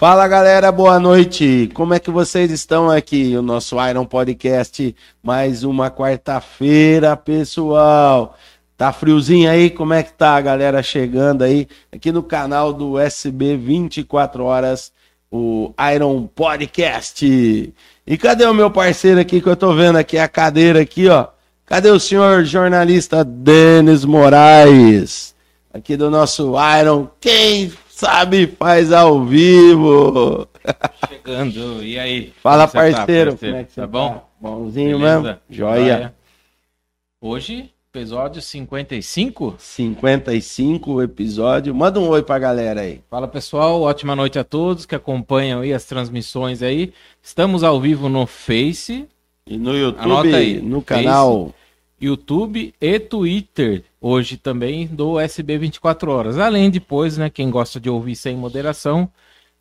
Fala galera, boa noite. Como é que vocês estão aqui? O nosso Iron Podcast, mais uma quarta-feira, pessoal. Tá friozinho aí? Como é que tá a galera chegando aí? Aqui no canal do SB 24 Horas, o Iron Podcast. E cadê o meu parceiro aqui que eu tô vendo aqui a cadeira aqui, ó? Cadê o senhor jornalista Denis Moraes? Aqui do nosso Iron. Quem sabe faz ao vivo. Chegando, e aí? Fala, Como você tá, parceiro. parceiro? Como é que você Tá bom? tá? Bonzinho Beleza? mesmo? Joia. Hoje, episódio 55. 55 episódio. Manda um oi pra galera aí. Fala pessoal, ótima noite a todos que acompanham aí as transmissões aí. Estamos ao vivo no Face, E no YouTube, aí, no Face. canal. YouTube e Twitter. Hoje também do SB 24 horas. Além depois, né, quem gosta de ouvir sem moderação,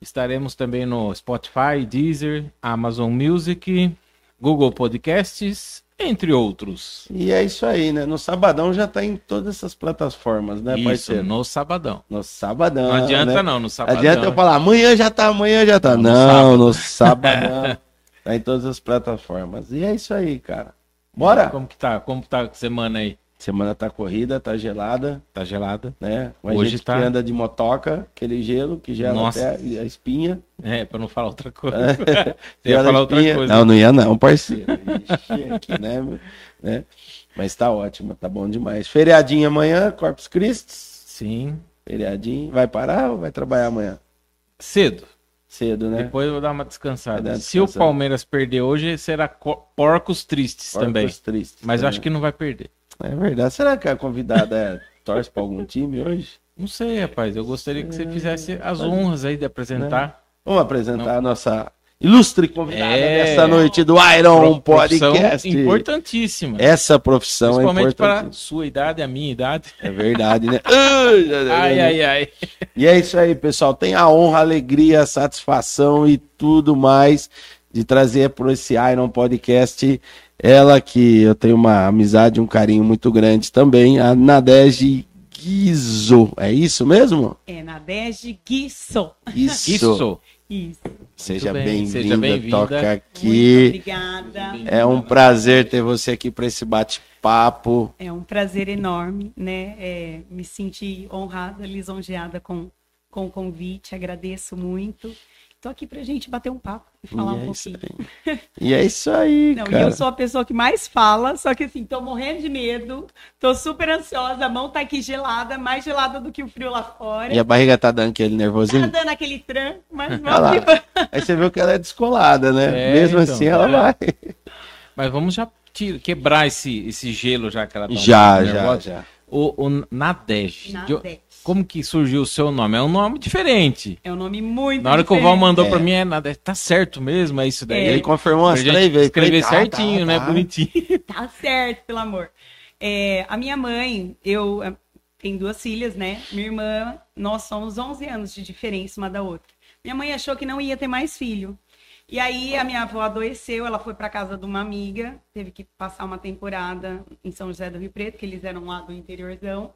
estaremos também no Spotify, Deezer, Amazon Music, Google Podcasts, entre outros. E é isso aí, né? No sabadão já tá em todas essas plataformas, né, Isso, parceiro? no sabadão. No sabadão. Não adianta né? não, no sabadão. Adianta eu falar, amanhã já tá, amanhã já tá. Não, no Não, sábado. no sabadão. tá em todas as plataformas. E é isso aí, cara. Bora? Como que tá? Como que tá a semana aí? Semana tá corrida, tá gelada, Tá gelada? né? A Hoje gente tá- que anda de motoca, aquele gelo que gela Nossa. até a espinha. É, pra não falar outra coisa. É. Você ia Gela falar outra coisa. Não, não ia não, parceiro. Ixi, aqui, né, meu? né? Mas tá ótimo, tá bom demais. Feriadinho amanhã, Corpus Christi. Sim. Feriadinho. Vai parar ou vai trabalhar amanhã? Cedo. Cedo, né? Depois eu vou dar uma descansada. Dar uma Se o descansada. Palmeiras perder hoje, será co- porcos tristes Corpus também. Tristes, Mas eu né? acho que não vai perder. É verdade. Será que a convidada é, torce pra algum time hoje? Não sei, rapaz. Eu gostaria que você fizesse as honras aí de apresentar. Vamos apresentar a nossa ilustre convidada É. dessa noite do Iron Profissão Podcast. Importantíssima. Essa profissão Principalmente é para a importante. sua idade a minha idade. É verdade, né? Ai, Ai, ai, ai. E é isso aí, pessoal. Tem a honra, a alegria, a satisfação e tudo mais de trazer para esse Iron Podcast ela que eu tenho uma amizade, um carinho muito grande também, a Nadege Guizo. É isso mesmo? É na Dege Guiço. Isso. Isso. Isso. Seja Muito bem, seja bem-vinda, bem-vinda. toca Muito aqui. obrigada. É um prazer ter você aqui para esse bate-papo. É um prazer enorme, né? É, me senti honrada, lisonjeada com, com o convite. Agradeço muito. Estou aqui pra gente bater um papo e falar e, um é pouquinho. e é isso aí, Não, e cara. eu sou a pessoa que mais fala, só que assim, tô morrendo de medo, tô super ansiosa, a mão tá aqui gelada, mais gelada do que o frio lá fora. E a barriga tá dando aquele Tá nervosinho? dando aquele tranco, mas Olha lá. Aí você viu que ela é descolada, né? É, Mesmo então. assim, ela É. vai. Mas vamos já quebrar esse, esse gelo já que ela tá Já, já, nervosa. já. O, o Nadege. De- Nadege. Como que surgiu o seu nome? É um nome diferente. É um nome muito Na hora que o Val diferente. mandou É. pra mim, é Nadege. Tá certo mesmo, é isso daí. É. Ele confirmou Pra três vezes. escrever Falei, tá, certinho, tá, né? tá. Bonitinho. Tá certo, pelo amor. É, a minha mãe, eu eh, tenho duas filhas, né? Minha irmã, nós somos 11 anos de diferença uma da outra. Minha mãe achou que não ia ter mais filho. E aí a minha avó adoeceu, ela foi para casa de uma amiga, teve que passar uma temporada em São José do Rio Preto, que eles eram lá do interiorzão.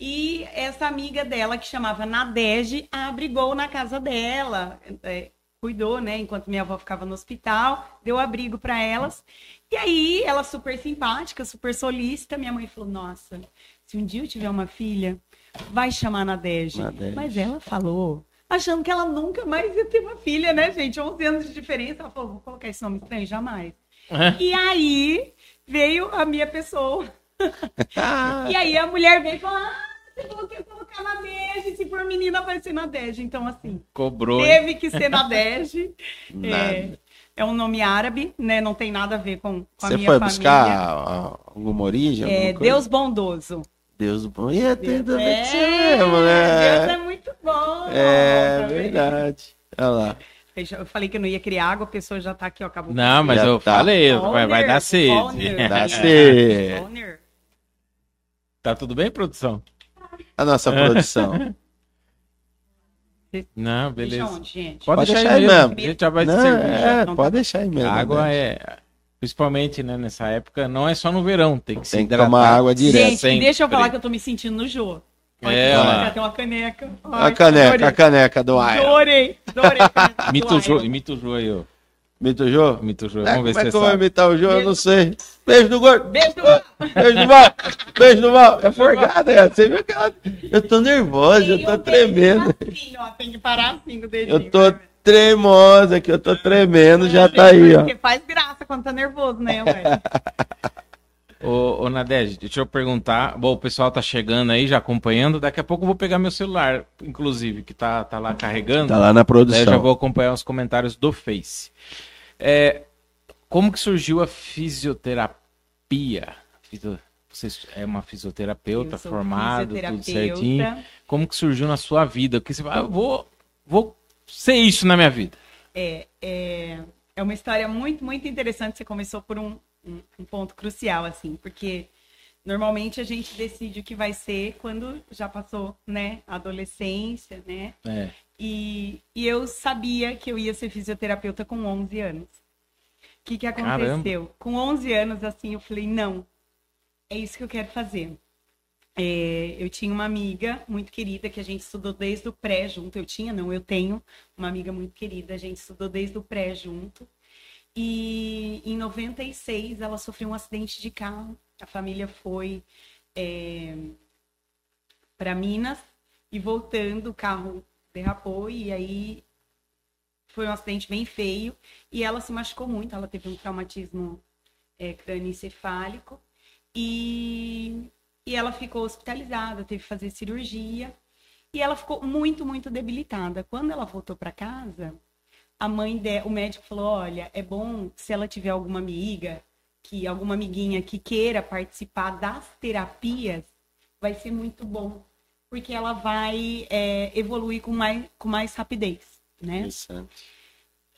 E essa amiga dela, que chamava Nadege, a abrigou na casa dela, é, cuidou, né, enquanto minha avó ficava no hospital, deu abrigo para elas. E aí, ela super simpática, super solícita, minha mãe falou: Nossa, se um dia eu tiver uma filha, vai chamar Nadege. Nadege. Mas ela falou, achando que ela nunca mais ia ter uma filha, né, gente? 11 anos de diferença. Ela falou: Vou colocar esse nome estranho, jamais. E aí veio a minha pessoa. e aí a mulher veio e falou: Ah, você falou que ia colocar na Dege, se for menina vai ser na Dege. Então, assim, Cobrou. hein? teve que ser na Dege. é, é um nome árabe, né? Não tem nada a ver com, com a Você minha foi família. buscar a- alguma origem? É, coisa? Deus bondoso. Deus bom. E é tudo bem é, mesmo, Deus é né? muito bom. É vendo? verdade. Olha lá. Eu falei que eu não ia criar água, a pessoa já tá aqui, ó. Acabou. Não, mas Já eu tá. falei, vai, vai dar sede. Dá sede. Tá tudo bem, produção? A nossa produção. Não, Deixa beleza. onde, gente? Pode, Pode deixar, aí mesmo. mesmo. A gente já vai Não, é, tá pode deixar aí mesmo. A água né? é. Principalmente, né, nessa época, não é só no verão, tem que se Tem que hidratar. tomar água direto. Gente, sempre. deixa eu falar que eu tô me sentindo no. Olha É. Tem uma caneca. A Ai, caneca, adorei. a caneca do Iron. Adorei, adorei. a caneca do Imita o Jô, Iron. imita o Jô aí, ó. Imita o Jô? Imita o Jô. É, Vamos como ver é se que você eu vou imitar o Jô? Eu não sei. Beijo do gordo. Beijo do Beijo do mal. Beijo do mal. É forgada, é. Você viu que ela... Eu tô nervosa, eu tô tremendo. Assim, ó, tem que parar assim com o dedinho. Eu tô né? tremosa aqui, eu tô tremendo, já tá aí, ó. Porque faz graça quando tá nervoso, né, velho? Ô, ô Nadege, deixa eu perguntar. Bom, o pessoal tá chegando aí, já acompanhando. Daqui a pouco eu vou pegar meu celular, inclusive, que tá, tá lá carregando. Tá lá na Daí eu já produção. vou acompanhar os comentários do Face. É, como que surgiu a fisioterapia? Fisio- Você é uma fisioterapeuta formada, tudo certinho. Como que surgiu na sua vida? Porque você fala, ah, eu vou, vou ser isso na minha vida. É, é, é uma história muito, muito interessante. Você começou por um, um, um ponto crucial, assim, porque normalmente a gente decide o que vai ser quando já passou, né, a adolescência, né? É. E, e eu sabia que eu ia ser fisioterapeuta com 11 anos. O que, que aconteceu? Com 11 anos, assim, eu falei, não, é isso que eu quero fazer. É, eu tinha uma amiga muito querida que a gente estudou desde o pré junto. Eu tinha, não, eu tenho uma amiga muito querida. A gente estudou desde o pré junto. E em 96 ela sofreu um acidente de carro. A família foi para Minas e voltando o carro derrapou e aí foi um acidente bem feio e ela se machucou muito. Ela teve um traumatismo é, e, e ela ficou hospitalizada, teve que fazer cirurgia e ela ficou muito, muito debilitada. Quando ela voltou para casa, a mãe o médico falou: olha, é bom se ela tiver alguma amiga, que alguma amiguinha que queira participar das terapias, vai ser muito bom, porque ela vai é, evoluir com mais, com mais rapidez, né?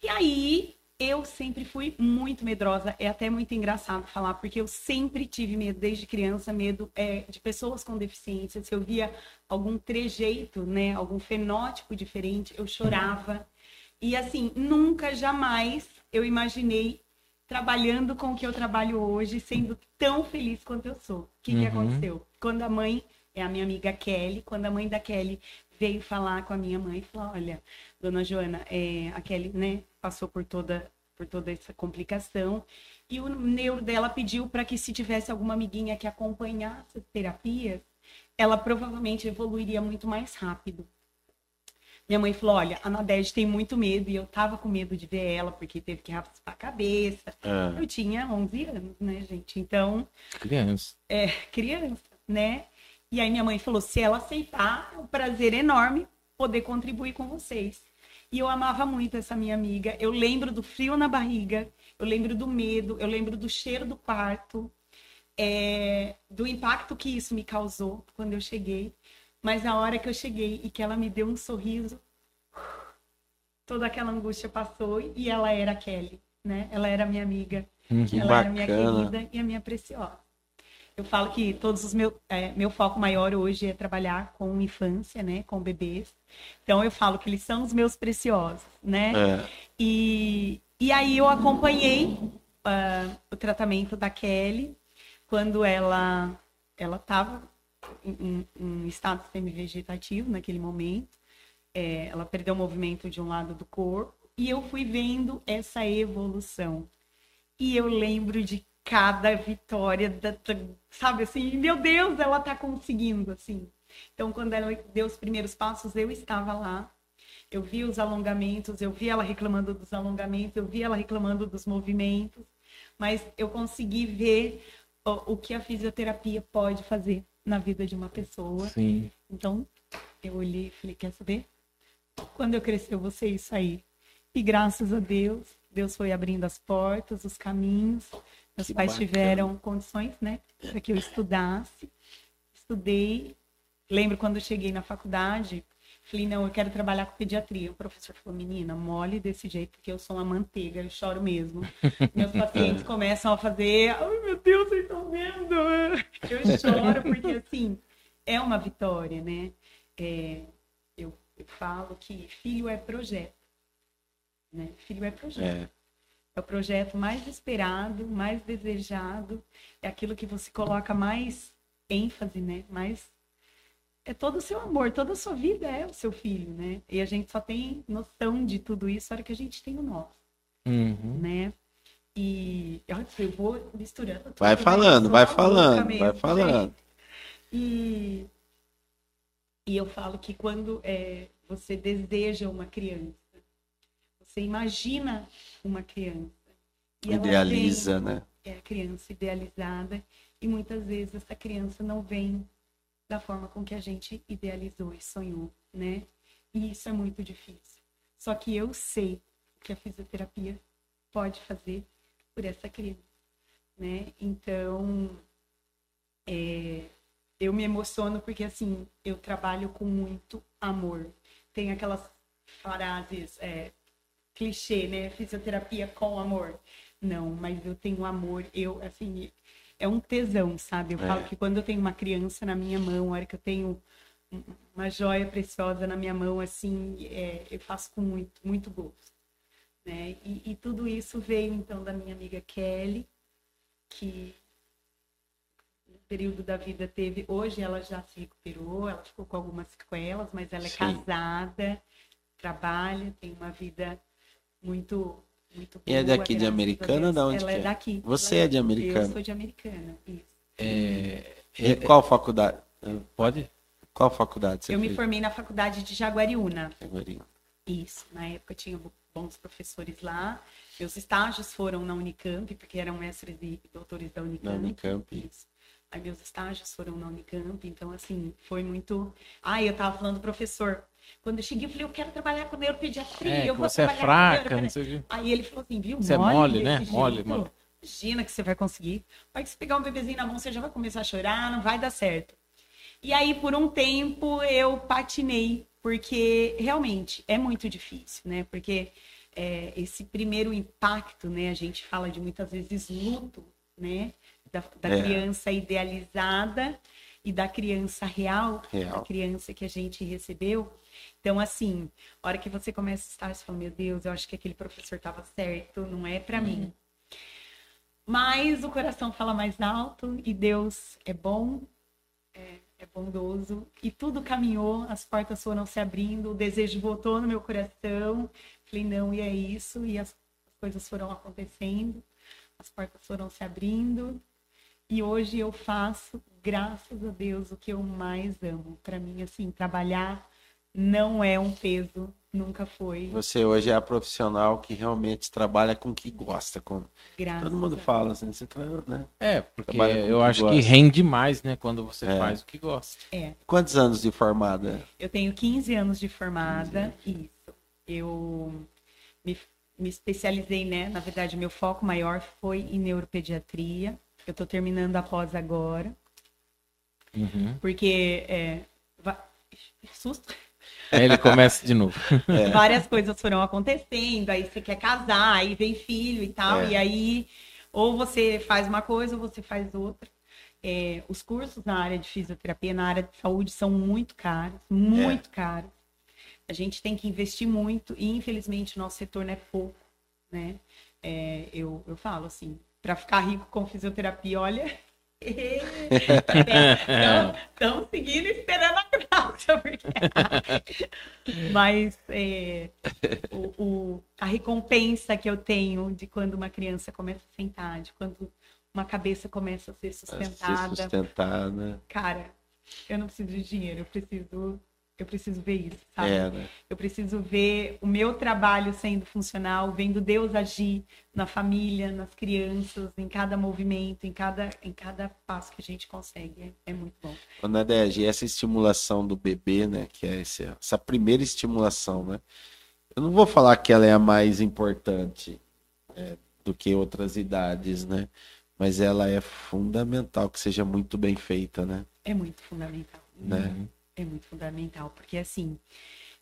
E aí, eu sempre fui muito medrosa. É até muito engraçado falar, porque eu sempre tive medo, desde criança, medo é, de pessoas com deficiência. Se eu via algum trejeito, né, algum fenótipo diferente, eu chorava. E assim, nunca, jamais eu imaginei trabalhando com o que eu trabalho hoje, sendo tão feliz quanto eu sou. O que, que Uhum. aconteceu? Quando a mãe, é a minha amiga Kelly, quando a mãe da Kelly veio falar com a minha mãe, falou, olha, dona Joana, é, a Kelly, né, passou por toda, por toda essa complicação, e o neuro dela pediu para que se tivesse alguma amiguinha que acompanhasse as terapias, ela provavelmente evoluiria muito mais rápido. Minha mãe falou: olha, a Nadege tem muito medo, e eu tava com medo de ver ela, porque teve que raspar a cabeça. É. Eu tinha 11 anos, né, gente? Então, Criança. é, criança, né? E aí minha mãe falou: se ela aceitar, é um prazer enorme poder contribuir com vocês. E eu amava muito essa minha amiga. Eu lembro do frio na barriga, eu lembro do medo, eu lembro do cheiro do parto, é, do impacto que isso me causou quando eu cheguei. Mas a hora que eu cheguei e que ela me deu um sorriso, toda aquela angústia passou e ela era a Kelly, né? Ela era minha amiga. Que ela era minha bacana. querida e a minha preciosa. Eu falo que todos os meus, é, meu foco maior hoje é trabalhar com infância, né, com bebês. Então eu falo que eles são os meus preciosos, né? É. E, e aí eu acompanhei ah, o tratamento da Kelly quando ela ela estava em, em- em estado semi-vegetativo naquele momento. É, ela perdeu o movimento de um lado do corpo e eu fui vendo essa evolução. E eu lembro de cada vitória, da, sabe assim, meu Deus, ela tá conseguindo, assim. Então, quando ela deu os primeiros passos, eu estava lá. Eu vi os alongamentos, eu vi ela reclamando dos alongamentos, eu vi ela reclamando dos movimentos, mas eu consegui ver o, o que a fisioterapia pode fazer na vida de uma pessoa. Sim. Então, eu olhei e falei, quer saber? Quando eu crescer, eu vou ser isso aí. E graças a Deus, Deus foi abrindo as portas, os caminhos. Meus Que pais bacana. tiveram condições, né, para que eu estudasse. Estudei. Lembro quando eu cheguei na faculdade, falei, não, eu quero trabalhar com pediatria. O professor falou, menina, mole desse jeito, porque eu sou uma manteiga, eu choro mesmo. Meus pacientes começam a fazer, ai meu Deus, vocês estão vendo? Eu choro, porque assim, é uma vitória, né? É, eu, eu falo que filho é projeto. Né? Filho é projeto. É. É o projeto mais esperado, mais desejado, é aquilo que você coloca mais ênfase, né? Mais é todo o seu amor, toda a sua vida é o seu filho, né? E a gente só tem noção de tudo isso na hora que a gente tem o nosso, Uhum. né? E eu vou misturando. tudo, Vai né? falando, vai falando, mesmo, vai gente. falando. E, e eu falo que quando é, você deseja uma criança, você imagina uma criança. e Idealiza, vem, né? É a criança idealizada. E muitas vezes essa criança não vem da forma com que a gente idealizou e sonhou, né? E isso é muito difícil. Só que eu sei que a fisioterapia pode fazer por essa criança, né? Então, é, eu me emociono porque assim eu trabalho com muito amor. Tem aquelas frases é, clichê, né? Fisioterapia com amor. Não, mas eu tenho amor. Eu assim é um tesão, sabe? Eu É. falo que quando eu tenho uma criança na minha mão, a hora que eu tenho um- uma joia preciosa na minha mão, assim, é, eu faço com muito, muito gosto. Né? E, e tudo isso veio, então, da minha amiga Kelly, que no período da vida teve... Hoje ela já se recuperou, ela ficou com algumas sequelas, mas ela é Sim. casada, trabalha, tem uma vida muito... Muito E é daqui de Americana da onde Ela que é é? daqui. Você Ela é de Americana? Eu sou de Americana, isso. É, E qual faculdade? pode? Qual faculdade você Eu me fez? formei na faculdade de Jaguariúna. Agora, Isso, na época tinha bo- bons professores lá. Meus estágios foram na Unicamp, porque eram mestres e doutores da Unicamp. Na Unicamp. Isso. Aí meus estágios foram na Unicamp, então assim, foi muito. Ah, eu tava falando do professor. Quando eu cheguei, eu falei, eu quero trabalhar com neuropediatria. É, eu vou você é trabalhar com fraca, neuropedi- não sei o quê. Aí ele falou assim, viu? Você é mole, né? desse Mole, jeito, mole. Imagina que você vai conseguir. Vai que você pegar um bebezinho na mão, você já vai começar a chorar, não vai dar certo. E aí, por um tempo, eu patinei, porque realmente é muito difícil, né? Porque é, esse primeiro impacto, né? A gente fala de muitas vezes luto, né? Da, da É. criança idealizada e da criança real, Real. da criança que a gente recebeu. Então, assim, a hora que você começa a estar, você fala, meu Deus, eu acho que aquele professor estava certo, não é para mim. Mas o coração fala mais alto e Deus é bom, é, é bondoso e tudo caminhou, as portas foram se abrindo, o desejo voltou no meu coração. Falei, não, e é isso, e as coisas foram acontecendo, as portas foram se abrindo. E hoje eu faço, graças a Deus, o que eu mais amo. Para mim, assim, trabalhar não é um peso, nunca foi. Você hoje é a profissional que realmente trabalha com o que gosta. Com... Graças Todo mundo fala assim, você tra- né? É, porque Trabalha eu que acho que gosta. rende mais, né? Quando você É. faz o que gosta. É. Quantos anos de formada? Eu tenho 15 anos de formada, isso. Eu me, me especializei, né? Na verdade, meu foco maior foi em neuropediatria. Eu estou terminando a pós agora, Uhum. porque é, va- susto. Aí ele começa de novo. É. várias coisas foram acontecendo, aí você quer casar, aí vem filho e tal, É. e aí ou você faz uma coisa ou você faz outra. É, os cursos na área de fisioterapia, na área de saúde, são muito caros, muito caros. A gente tem que investir muito e, infelizmente, o nosso setor não é pouco, né? É, eu, eu falo assim, para ficar rico com fisioterapia, olha... Estão seguindo esperando a graça, porque... Mas é, o, o- a recompensa que eu tenho de quando uma criança começa a sentar, de quando uma cabeça começa a ser A se sustentada, cara, eu não preciso de dinheiro, eu preciso, eu preciso ver isso, sabe? É, né? Eu preciso ver o meu trabalho sendo funcional, vendo Deus agir na família, nas crianças, em cada movimento, em cada, em cada passo que a gente consegue. É, é muito bom. Ô, Nadege, essa estimulação do bebê, né? Que é esse- essa primeira estimulação, né? Eu não vou falar que ela é a mais importante é, do que outras idades, né? Mas ela é fundamental que seja muito bem feita, né? É muito fundamental. Né? É muito fundamental, porque assim,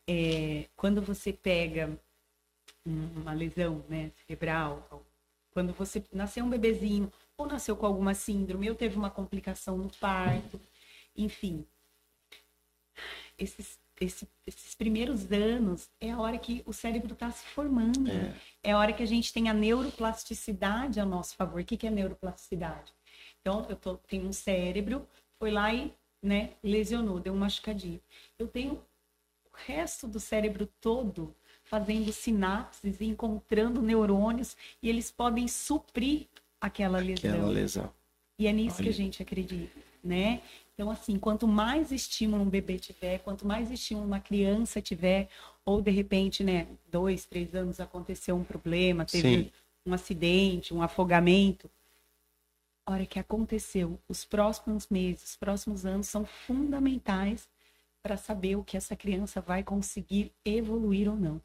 é, quando você pega um- uma lesão né, cerebral, quando você nasceu um bebezinho, ou nasceu com alguma síndrome, ou teve uma complicação no parto, enfim. Esses, esse- esses primeiros anos é a hora que o cérebro está se formando. É. É a hora que a gente tem a neuroplasticidade a nosso favor. O que, que é neuroplasticidade? Então, eu tô, tenho um cérebro, foi lá e né, lesionou, deu um machucadinho. Eu tenho o resto do cérebro todo fazendo sinapses e encontrando neurônios e eles podem suprir aquela lesão. Aquela lesão. E é nisso que Olha. a gente acredita, né? Então, assim, quanto mais estímulo um bebê tiver, quanto mais estímulo uma criança tiver, ou de repente, né, dois, três anos aconteceu um problema, teve Sim. um acidente, um afogamento. Hora que aconteceu, os próximos meses, os próximos anos são fundamentais para saber o que essa criança vai conseguir evoluir ou não.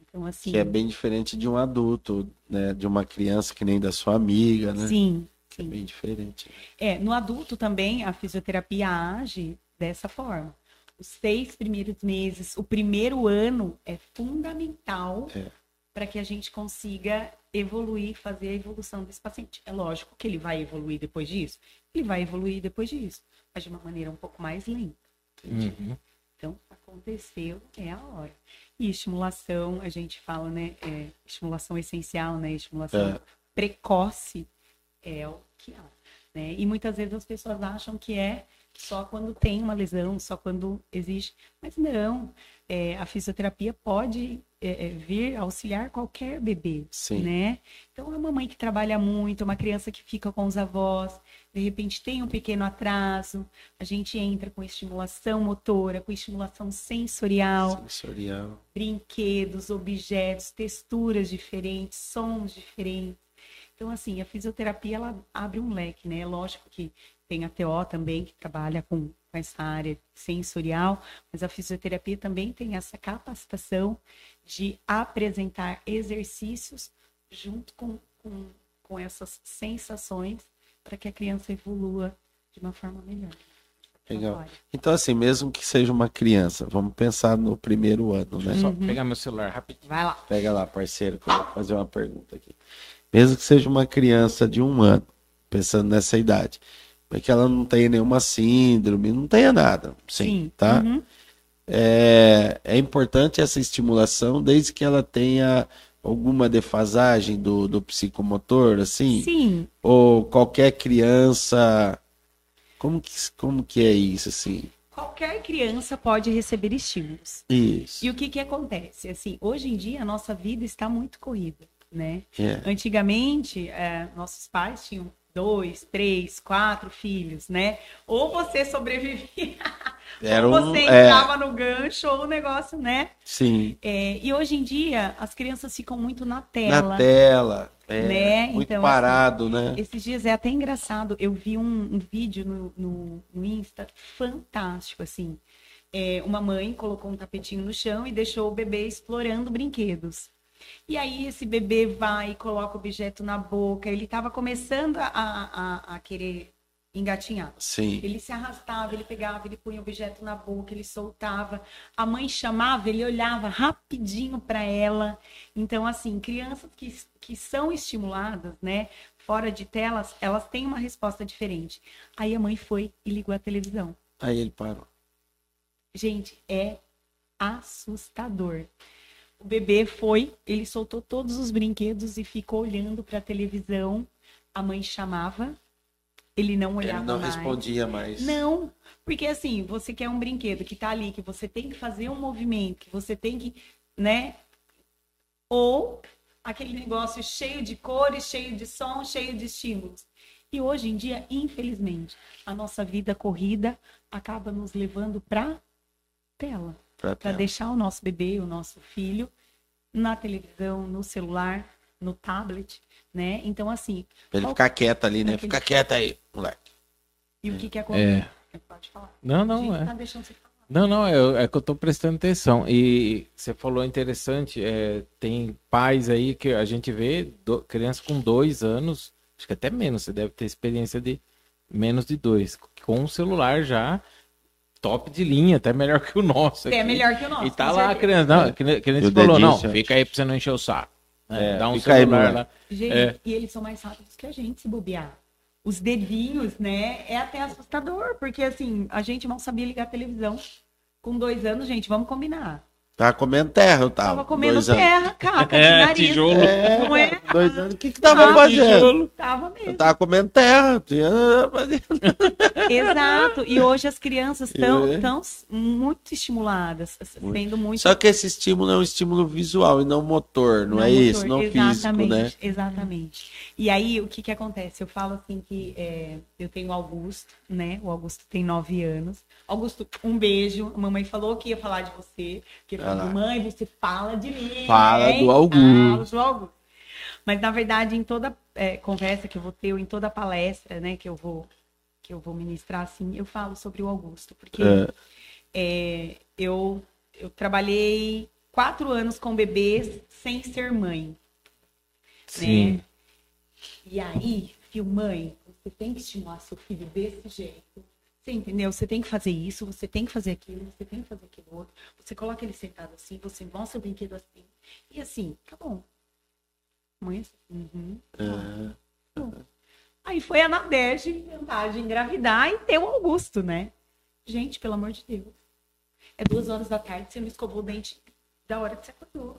Então, assim. Que é bem diferente de um adulto, né? De uma criança que nem da sua amiga, né? Sim, É sim. bem diferente. É, no adulto também a fisioterapia age dessa forma. Os seis primeiros meses, o primeiro ano é fundamental É. para que a gente consiga evoluir, fazer a evolução desse paciente. É lógico que ele vai evoluir depois disso, ele vai evoluir depois disso, mas de uma maneira um pouco mais lenta. Uhum. Então, aconteceu, é a hora. E estimulação, a gente fala, né? é, estimulação essencial, né? Estimulação É. precoce é o que há. Né? E muitas vezes as pessoas acham que é só quando tem uma lesão, só quando existe. Mas não, é, a fisioterapia pode é, é, vir auxiliar qualquer bebê, Sim. né? Então, uma mãe que trabalha muito, uma criança que fica com os avós, de repente tem um pequeno atraso, a gente entra com estimulação motora, com estimulação sensorial, Sensorial. brinquedos, objetos, texturas diferentes, sons diferentes. Então, assim, a fisioterapia, ela abre um leque, né? É Lógico que tem a TO também, que trabalha com, com essa área sensorial, mas a fisioterapia também tem essa capacitação de apresentar exercícios junto com, com, com essas sensações para que a criança evolua de uma forma melhor. Legal. Então, assim, mesmo que seja uma criança, vamos pensar no primeiro ano, né? Só Uhum. pegar meu celular rapidinho. Vai lá. Pega lá, parceiro, que eu vou fazer uma pergunta aqui. Mesmo que seja uma criança de um ano, pensando nessa idade, para que ela não tenha nenhuma síndrome, não tenha nada, sim, tá? Uhum. É, é importante essa estimulação desde que ela tenha alguma defasagem do, do psicomotor, assim? Sim, Ou qualquer criança. Como que, como que é isso, assim? qualquer criança pode receber estímulos. Isso. E o que que acontece? Assim, hoje em dia a nossa vida está muito corrida, né? É. Antigamente, é, nossos pais tinham dois, três, quatro filhos, né? Ou você sobrevivia, Era ou um. você É, entrava no gancho, ou o negócio, né? sim. É, e hoje em dia, as crianças ficam muito na tela. Na tela. É, Né? Muito Então, parado, né? Esses dias é até engraçado. Eu vi um, um vídeo no, no, no Insta fantástico, assim. É, uma mãe colocou um tapetinho no chão e deixou o bebê explorando brinquedos. E aí esse bebê vai e coloca o objeto na boca. Ele estava começando a, a, a querer engatinhar. Sim. Ele se arrastava, ele pegava, ele punha o objeto na boca, ele soltava. A mãe chamava, ele olhava rapidinho para ela. Então, assim, crianças que, que são estimuladas, né, fora de telas, elas têm uma resposta diferente. Aí a mãe foi e ligou a televisão. Aí ele parou. Gente, é assustador. O bebê foi, ele soltou todos os brinquedos e ficou olhando para a televisão. A mãe chamava, ele não olhava Ele não mais. respondia mais. Não, porque assim, você quer um brinquedo que tá ali, que você tem que fazer um movimento, que você tem que, né? Ou aquele negócio cheio de cores, cheio de som, cheio de estímulos. E hoje em dia, infelizmente, a nossa vida corrida acaba nos levando para tela, para deixar o nosso bebê, o nosso filho na televisão, no celular, no tablet, né? Então assim, Pra ele qual- ficar quieto ali, né? Naquele- Fica quieto aí, moleque. e o que que acontece? É. Pode falar. Não, não, Gente, é. tá deixando você falar. Não, não, é, é que eu tô prestando atenção. E você falou interessante, é, tem pais aí que a gente vê, do- criança com dois anos, acho que até menos, você deve ter experiência de menos de dois, com o celular já top de linha, até melhor que o nosso. É aqui. melhor que o nosso. E tá lá a criança, não, que, nem- que nem você falou, dedinho, não, gente. fica aí pra você não encher o saco. É, Dá um aí, celular moleque. lá. Gente, É. e eles são mais rápidos que a gente se bobear. Os dedinhos, né? É até assustador, porque assim, a gente mal sabia ligar a televisão. Com dois anos, gente, vamos combinar. Tava comendo terra, eu tava. Tava comendo dois anos. terra, caca, É, de nariz. tijolo. É, Não é? dois anos. O que que tava Ah, fazendo? Tava Eu mesmo. tava comendo terra. Tinha... Exato. E hoje as crianças estão É. tão muito estimuladas, sendo muito Só que esse estímulo é um estímulo visual e não motor, não, é motor. isso, não físico, exatamente, né? Exatamente. E aí, o que que acontece? Eu falo assim que é, eu tenho o Augusto, né? O Augusto tem nove anos. Augusto, um beijo. A mamãe falou que ia falar de você. Que Falou, mãe, você fala de mim. Fala hein? do Augusto. Fala do Augusto. Mas, na verdade, em toda é, conversa que eu vou ter, ou em toda palestra, né, que eu vou que eu vou ministrar, assim, eu falo sobre o Augusto. Porque É. é, eu, eu trabalhei quatro anos com bebês sem ser mãe. Sim. Né? E aí, filho, mãe, você tem que estimular seu filho desse jeito. Você entendeu? Você tem que fazer isso, você tem que fazer aquilo, você tem que fazer aquilo outro. Você coloca ele sentado assim, você mostra o brinquedo assim. E assim, tá bom. Mãe, assim, uhum. É. Aí foi a Nadege inventar de engravidar e ter o Augusto, né? Gente, pelo amor de Deus. É duas horas da tarde, você não escovou o dente da hora que você acordou.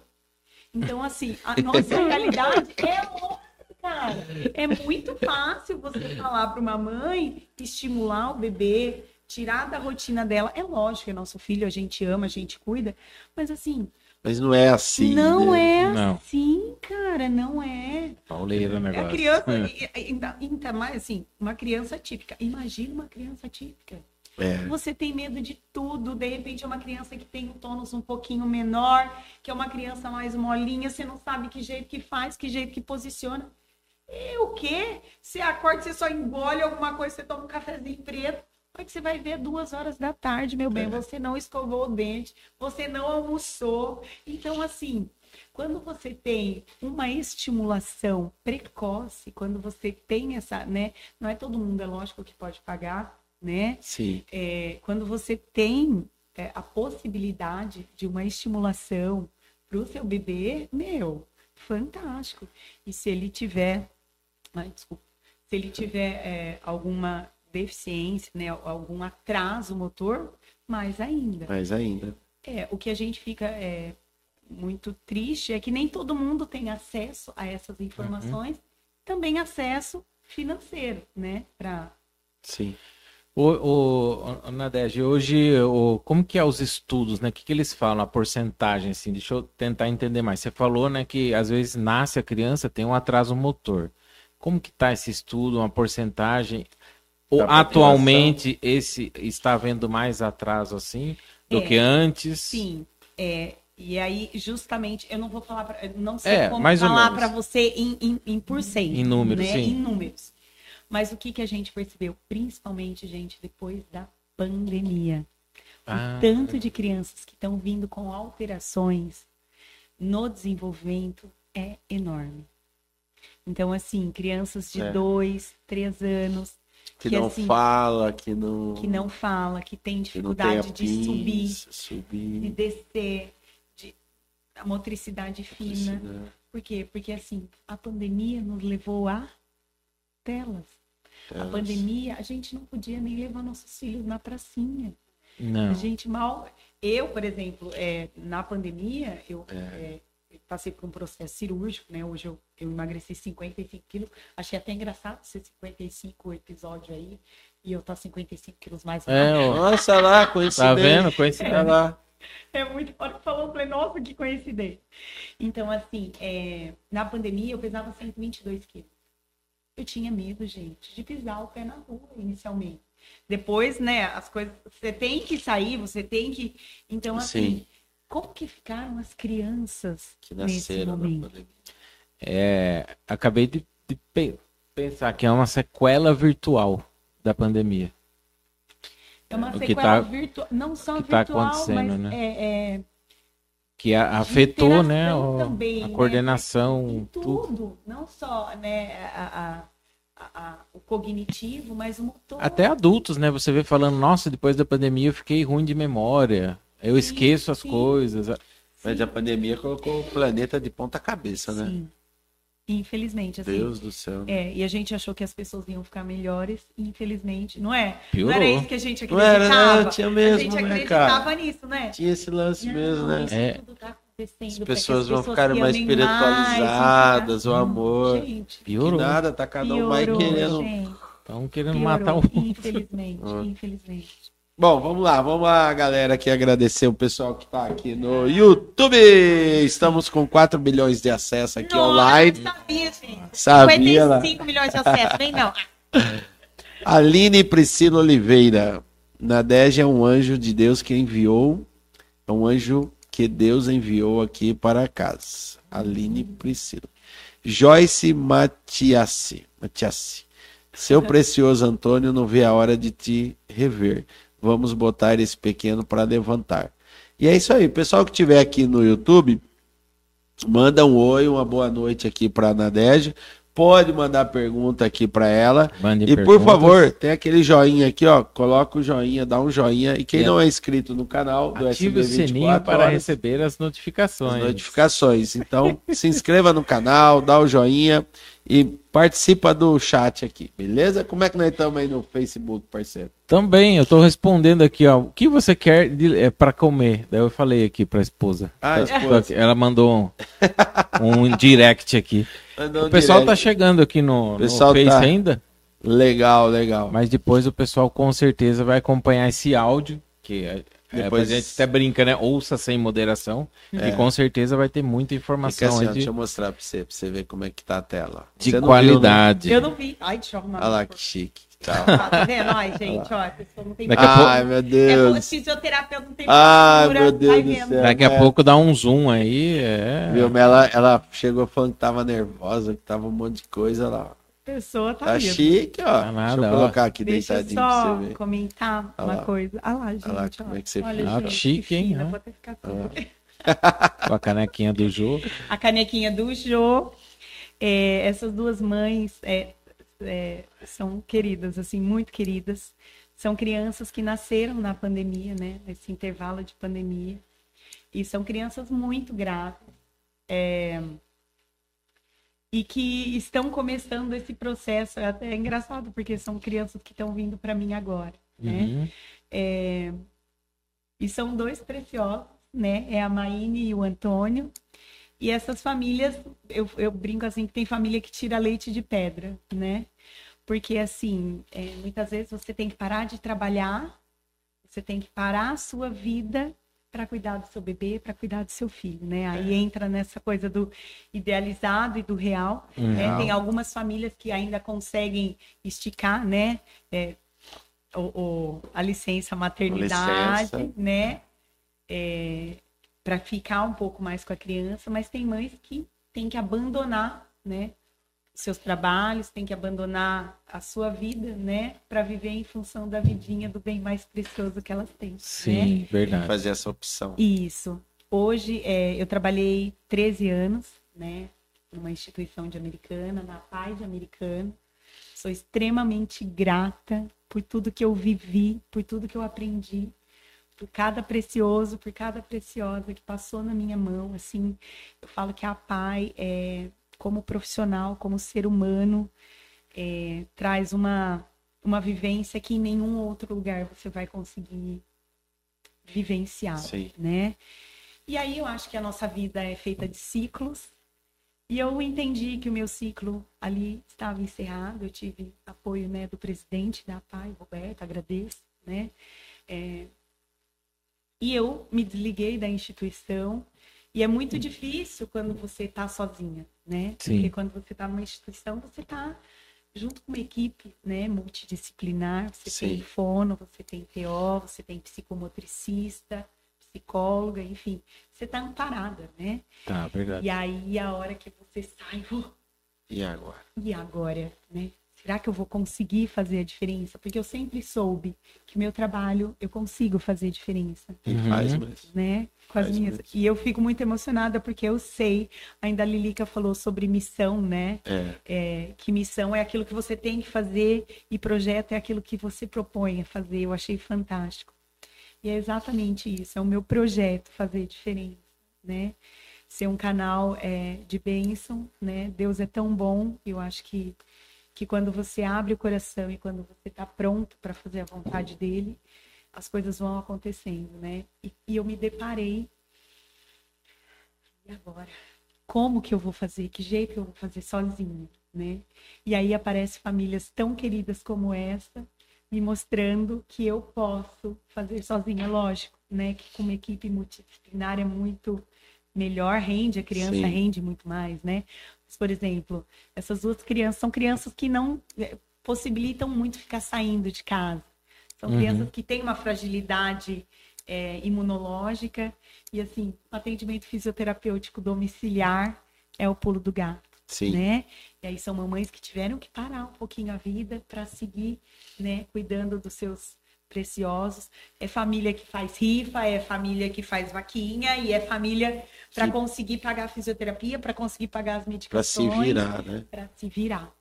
Então, assim, a nossa realidade é outra, cara. É muito fácil você falar para uma mãe, estimular o bebê, tirar da rotina dela. É lógico, é nosso filho, a gente ama, a gente cuida, mas assim, Mas não é assim. não né? é Não. assim, cara, não é. Pauleira o É negócio. a criança, ainda, ainda mais assim, uma criança típica. Imagina uma criança típica. É. Você tem medo de tudo, de repente é uma criança que tem um tônus um pouquinho menor, que é uma criança mais molinha, você não sabe que jeito que faz, que jeito que posiciona. E o quê? Você acorda, você só engole alguma coisa, você toma um cafezinho preto, Aí que você vai ver duas horas da tarde, meu bem. Você não escovou o dente, você não almoçou. Então, assim, quando você tem uma estimulação precoce, quando você tem essa, né? Não é todo mundo, é lógico, que pode pagar, né? Sim. É, quando você tem é, a possibilidade de uma estimulação para o seu bebê, meu, fantástico. E se ele tiver, ai, desculpa, se ele tiver é, alguma deficiência, né, algum atraso motor, mais ainda. Mais ainda. É, o que a gente fica é, muito triste é que nem todo mundo tem acesso a essas informações, também acesso financeiro, né, para Sim. O, o, o Nadege, hoje, o, como que é os estudos, né? O que, que eles falam, a porcentagem, assim? Deixa eu tentar entender mais. Você falou, né, que às vezes nasce a criança, tem um atraso motor. Como que tá esse estudo, uma porcentagem? Ou atualmente esse está havendo mais atraso assim do É, que antes? Sim, é, e aí justamente eu não vou falar, pra, não sei É, como falar para você em, em, em porcento, Em números, né? sim. Em números. Mas o que que a gente percebeu, principalmente gente depois da pandemia, Ah, o tanto de crianças que estão vindo com alterações no desenvolvimento é enorme. Então assim, crianças de É. dois, três anos Que, Que não assim, fala, que não. que não fala, que tem que dificuldade a de subir, subir. de descer, de a motricidade fina. Precisa- Por quê? Porque assim, a pandemia nos levou a telas. A Telas. pandemia, a gente não podia nem levar nossos filhos na pracinha. não. A gente mal. Eu, por exemplo, é, na pandemia, eu, é, eu passei por um processo cirúrgico, né? Hoje eu, eu emagreci 55 quilos. Achei até engraçado ser 55 o episódio aí. E eu tô 55 quilos mais É, Nossa lá, coincidência. tá vendo? Coincidência. lá. É muito hora que falou, eu falei, nossa, que coincidência. Então, assim, é, na pandemia eu pesava 122 quilos. Eu tinha medo, gente, de pisar o pé na rua inicialmente. Depois, né, as coisas. Você tem que sair, você tem que. Então, assim, Sim. Como que ficaram as crianças Que nesse nasceram na momento? pandemia. É, acabei de, de pe- pensar que é uma sequela virtual da pandemia. É uma O que sequela tá- virtual, não só que tá virtual, acontecendo, mas né? é, é, Que a- afetou, né, o- também, a né? coordenação, em tudo. tudo, não só né, a- a- a- o cognitivo, mas o motor. Até adultos, né? Você vê falando, nossa, depois da pandemia eu fiquei ruim de memória. Eu Sim, esqueço as sim. coisas. Mas a pandemia colocou o planeta de ponta cabeça, né? Sim. Infelizmente, assim. Deus do céu. É, e a gente achou que as pessoas iam ficar melhores, infelizmente, não é? Piorou. Não era isso que a gente Não era, acreditava. né? Tinha mesmo, a gente né, acreditava cara? nisso, né? Tinha esse lance mesmo, né? Isso É. tudo tá acontecendo As que pessoas vão ficar mais espiritualizadas, o mais, amor. Gente, Que Piorou. nada, tá cada um mais querendo. Estão querendo piorou, matar o outro. Infelizmente, infelizmente. Bom, vamos lá, vamos lá, galera, aqui agradecer o pessoal que tá aqui no YouTube. Estamos com 4 bilhões de acessos aqui Nossa, online. sabia, gente. Sabia lá. 55 milhões de acessos, nem não. Aline Priscila Oliveira. Nadege é um anjo de Deus que enviou, é um anjo que Deus enviou aqui para casa. Aline Priscila. Joyce Matiassi. Matiassi. Seu precioso Antônio não vê a hora de te rever. Vamos botar esse pequeno para levantar. E é isso aí. Pessoal que estiver aqui no YouTube, manda um oi, uma boa noite aqui para a Nadege. Pode mandar pergunta aqui para ela. Mande E por perguntas. favor, tem aquele joinha aqui, ó. Coloca o joinha, dá um joinha. E quem É. não é inscrito no canal do Ative o SB24 sininho para horas, receber as as notificações. notificações. Então, se inscreva no canal, dá o joinha e participa do chat aqui, beleza? Como é que nós estamos aí no Facebook, parceiro? Também, eu tô respondendo aqui, ó. O que você quer de, é, para comer? Daí eu falei aqui pra esposa. Ah, Tá- esposa. Ela mandou um, um direct aqui. Mandou o pessoal tá direct. chegando aqui no, no Face tá- ainda, Legal, legal. mas depois o pessoal com certeza vai acompanhar esse áudio, que é, Depois- depois... a gente até brinca, né? Ouça sem moderação, É. e com certeza vai ter muita informação assim, aí deixa eu de, mostrar pra você, pra você ver como é que tá a tela. de Você não viu, né? qualidade. Eu não vi. Ai, deixa eu arrumar. Olha lá que chique. Tchau. corpo. Tá vendo? Ai, gente, ó, a pessoa não tem Daqui a pouco- Ai, meu É Deus. bom, fisioterapeuta não tem Ai, postura, meu Deus vai do céu. Daqui a É. pouco dá um zoom aí, é... Viu? Ela, ela chegou falando que tava nervosa, que tava um monte de coisa lá. Pessoa tá, Tá chique, ó. Tá nada, Deixa eu ó. colocar aqui Deixa deitadinho pra só você ver. comentar Olha uma lá. coisa. Ah lá, gente. Olha lá ó. como é que você Olha, fica. Ah, gente, chique, que hein, né? vou até ficar. Com a canequinha do Jô. A canequinha do Jô. É, essas duas mães é, é, são queridas, assim, muito queridas. São crianças que nasceram na pandemia, né? Nesse intervalo de pandemia. E são crianças muito graves. E que estão começando esse processo. É até engraçado, porque são crianças que estão vindo para mim agora. Né? Uhum. É, E são dois preciosos, né? É a Maine e o Antônio. E essas famílias, eu, eu brinco assim, que tem família que tira leite de pedra, né? Porque, assim, é, muitas vezes você tem que parar de trabalhar, você tem que parar a sua vida para cuidar do seu bebê, para cuidar do seu filho, né? Aí entra nessa coisa do idealizado e do real. né? Real. Tem algumas famílias que ainda conseguem esticar, né? É, o, o- a licença maternidade, Licença. né? para ficar um pouco mais com a criança, mas tem mães que têm que abandonar, né? Seus trabalhos, têm que abandonar a sua vida, né? Para viver em função da vidinha do bem mais precioso que elas têm. né? Sim, verdade. Fazer essa opção. Isso. Hoje, é, eu trabalhei 13 anos, né, numa instituição de americana, na Paz Americana. Sou extremamente grata por tudo que eu vivi, por tudo que eu aprendi, por cada precioso, por cada preciosa que passou na minha mão. Assim, eu falo que a Pai, é, como profissional, como ser humano, é, traz uma, uma vivência que em nenhum outro lugar você vai conseguir vivenciar Sim. né? E aí eu acho que a nossa vida é feita de ciclos. E eu entendi que o meu ciclo ali estava encerrado. Eu tive apoio né, do presidente da PAI, Roberto, agradeço, né? É, E eu me desliguei da instituição. E é muito difícil quando você está sozinha, né? Sim. Porque quando você está numa instituição, você está junto com uma equipe né, multidisciplinar. Você Sim. tem fono, você tem TO, você tem psicomotricista, psicóloga, enfim. Você está amparada, né? Tá, verdade. E aí, a hora que você sai, "Oh, E agora? e agora, né? Será que eu vou conseguir fazer a diferença? Porque eu sempre soube que meu trabalho eu consigo fazer diferença, E Uhum. faz mesmo. né? Com as Faz minhas. mesmo. E eu fico muito emocionada porque eu sei, ainda a Lilica falou sobre missão, né? É. É, que missão é aquilo que você tem que fazer e projeto é aquilo que você propõe a fazer. Eu achei fantástico. E é exatamente isso, é o meu projeto fazer diferença, né? ser um canal é, de bênção, né? Deus é tão bom, eu acho que, que quando você abre o coração e quando você está pronto para fazer a vontade dele, as coisas vão acontecendo, né? E, e eu me deparei. E agora? Como que eu vou fazer? Que jeito que eu vou fazer sozinho, né? E aí aparecem famílias tão queridas como essa, me mostrando que eu posso fazer sozinha, lógico, né? Que com uma equipe multidisciplinar é muito melhor rende, a criança Sim. rende muito mais, né? Por exemplo, essas duas crianças são crianças que não eh, possibilitam muito ficar saindo de casa. São uhum. crianças que têm uma fragilidade é, imunológica e assim, o atendimento fisioterapêutico domiciliar é o pulo do gato. Sim. Né? E aí são mamães que tiveram que parar um pouquinho a vida para seguir, né, cuidando dos seus preciosos. É família que faz rifa, é família que faz vaquinha e é família para conseguir pagar a fisioterapia, para conseguir pagar as medicações. Para se virar, né? Para se virar.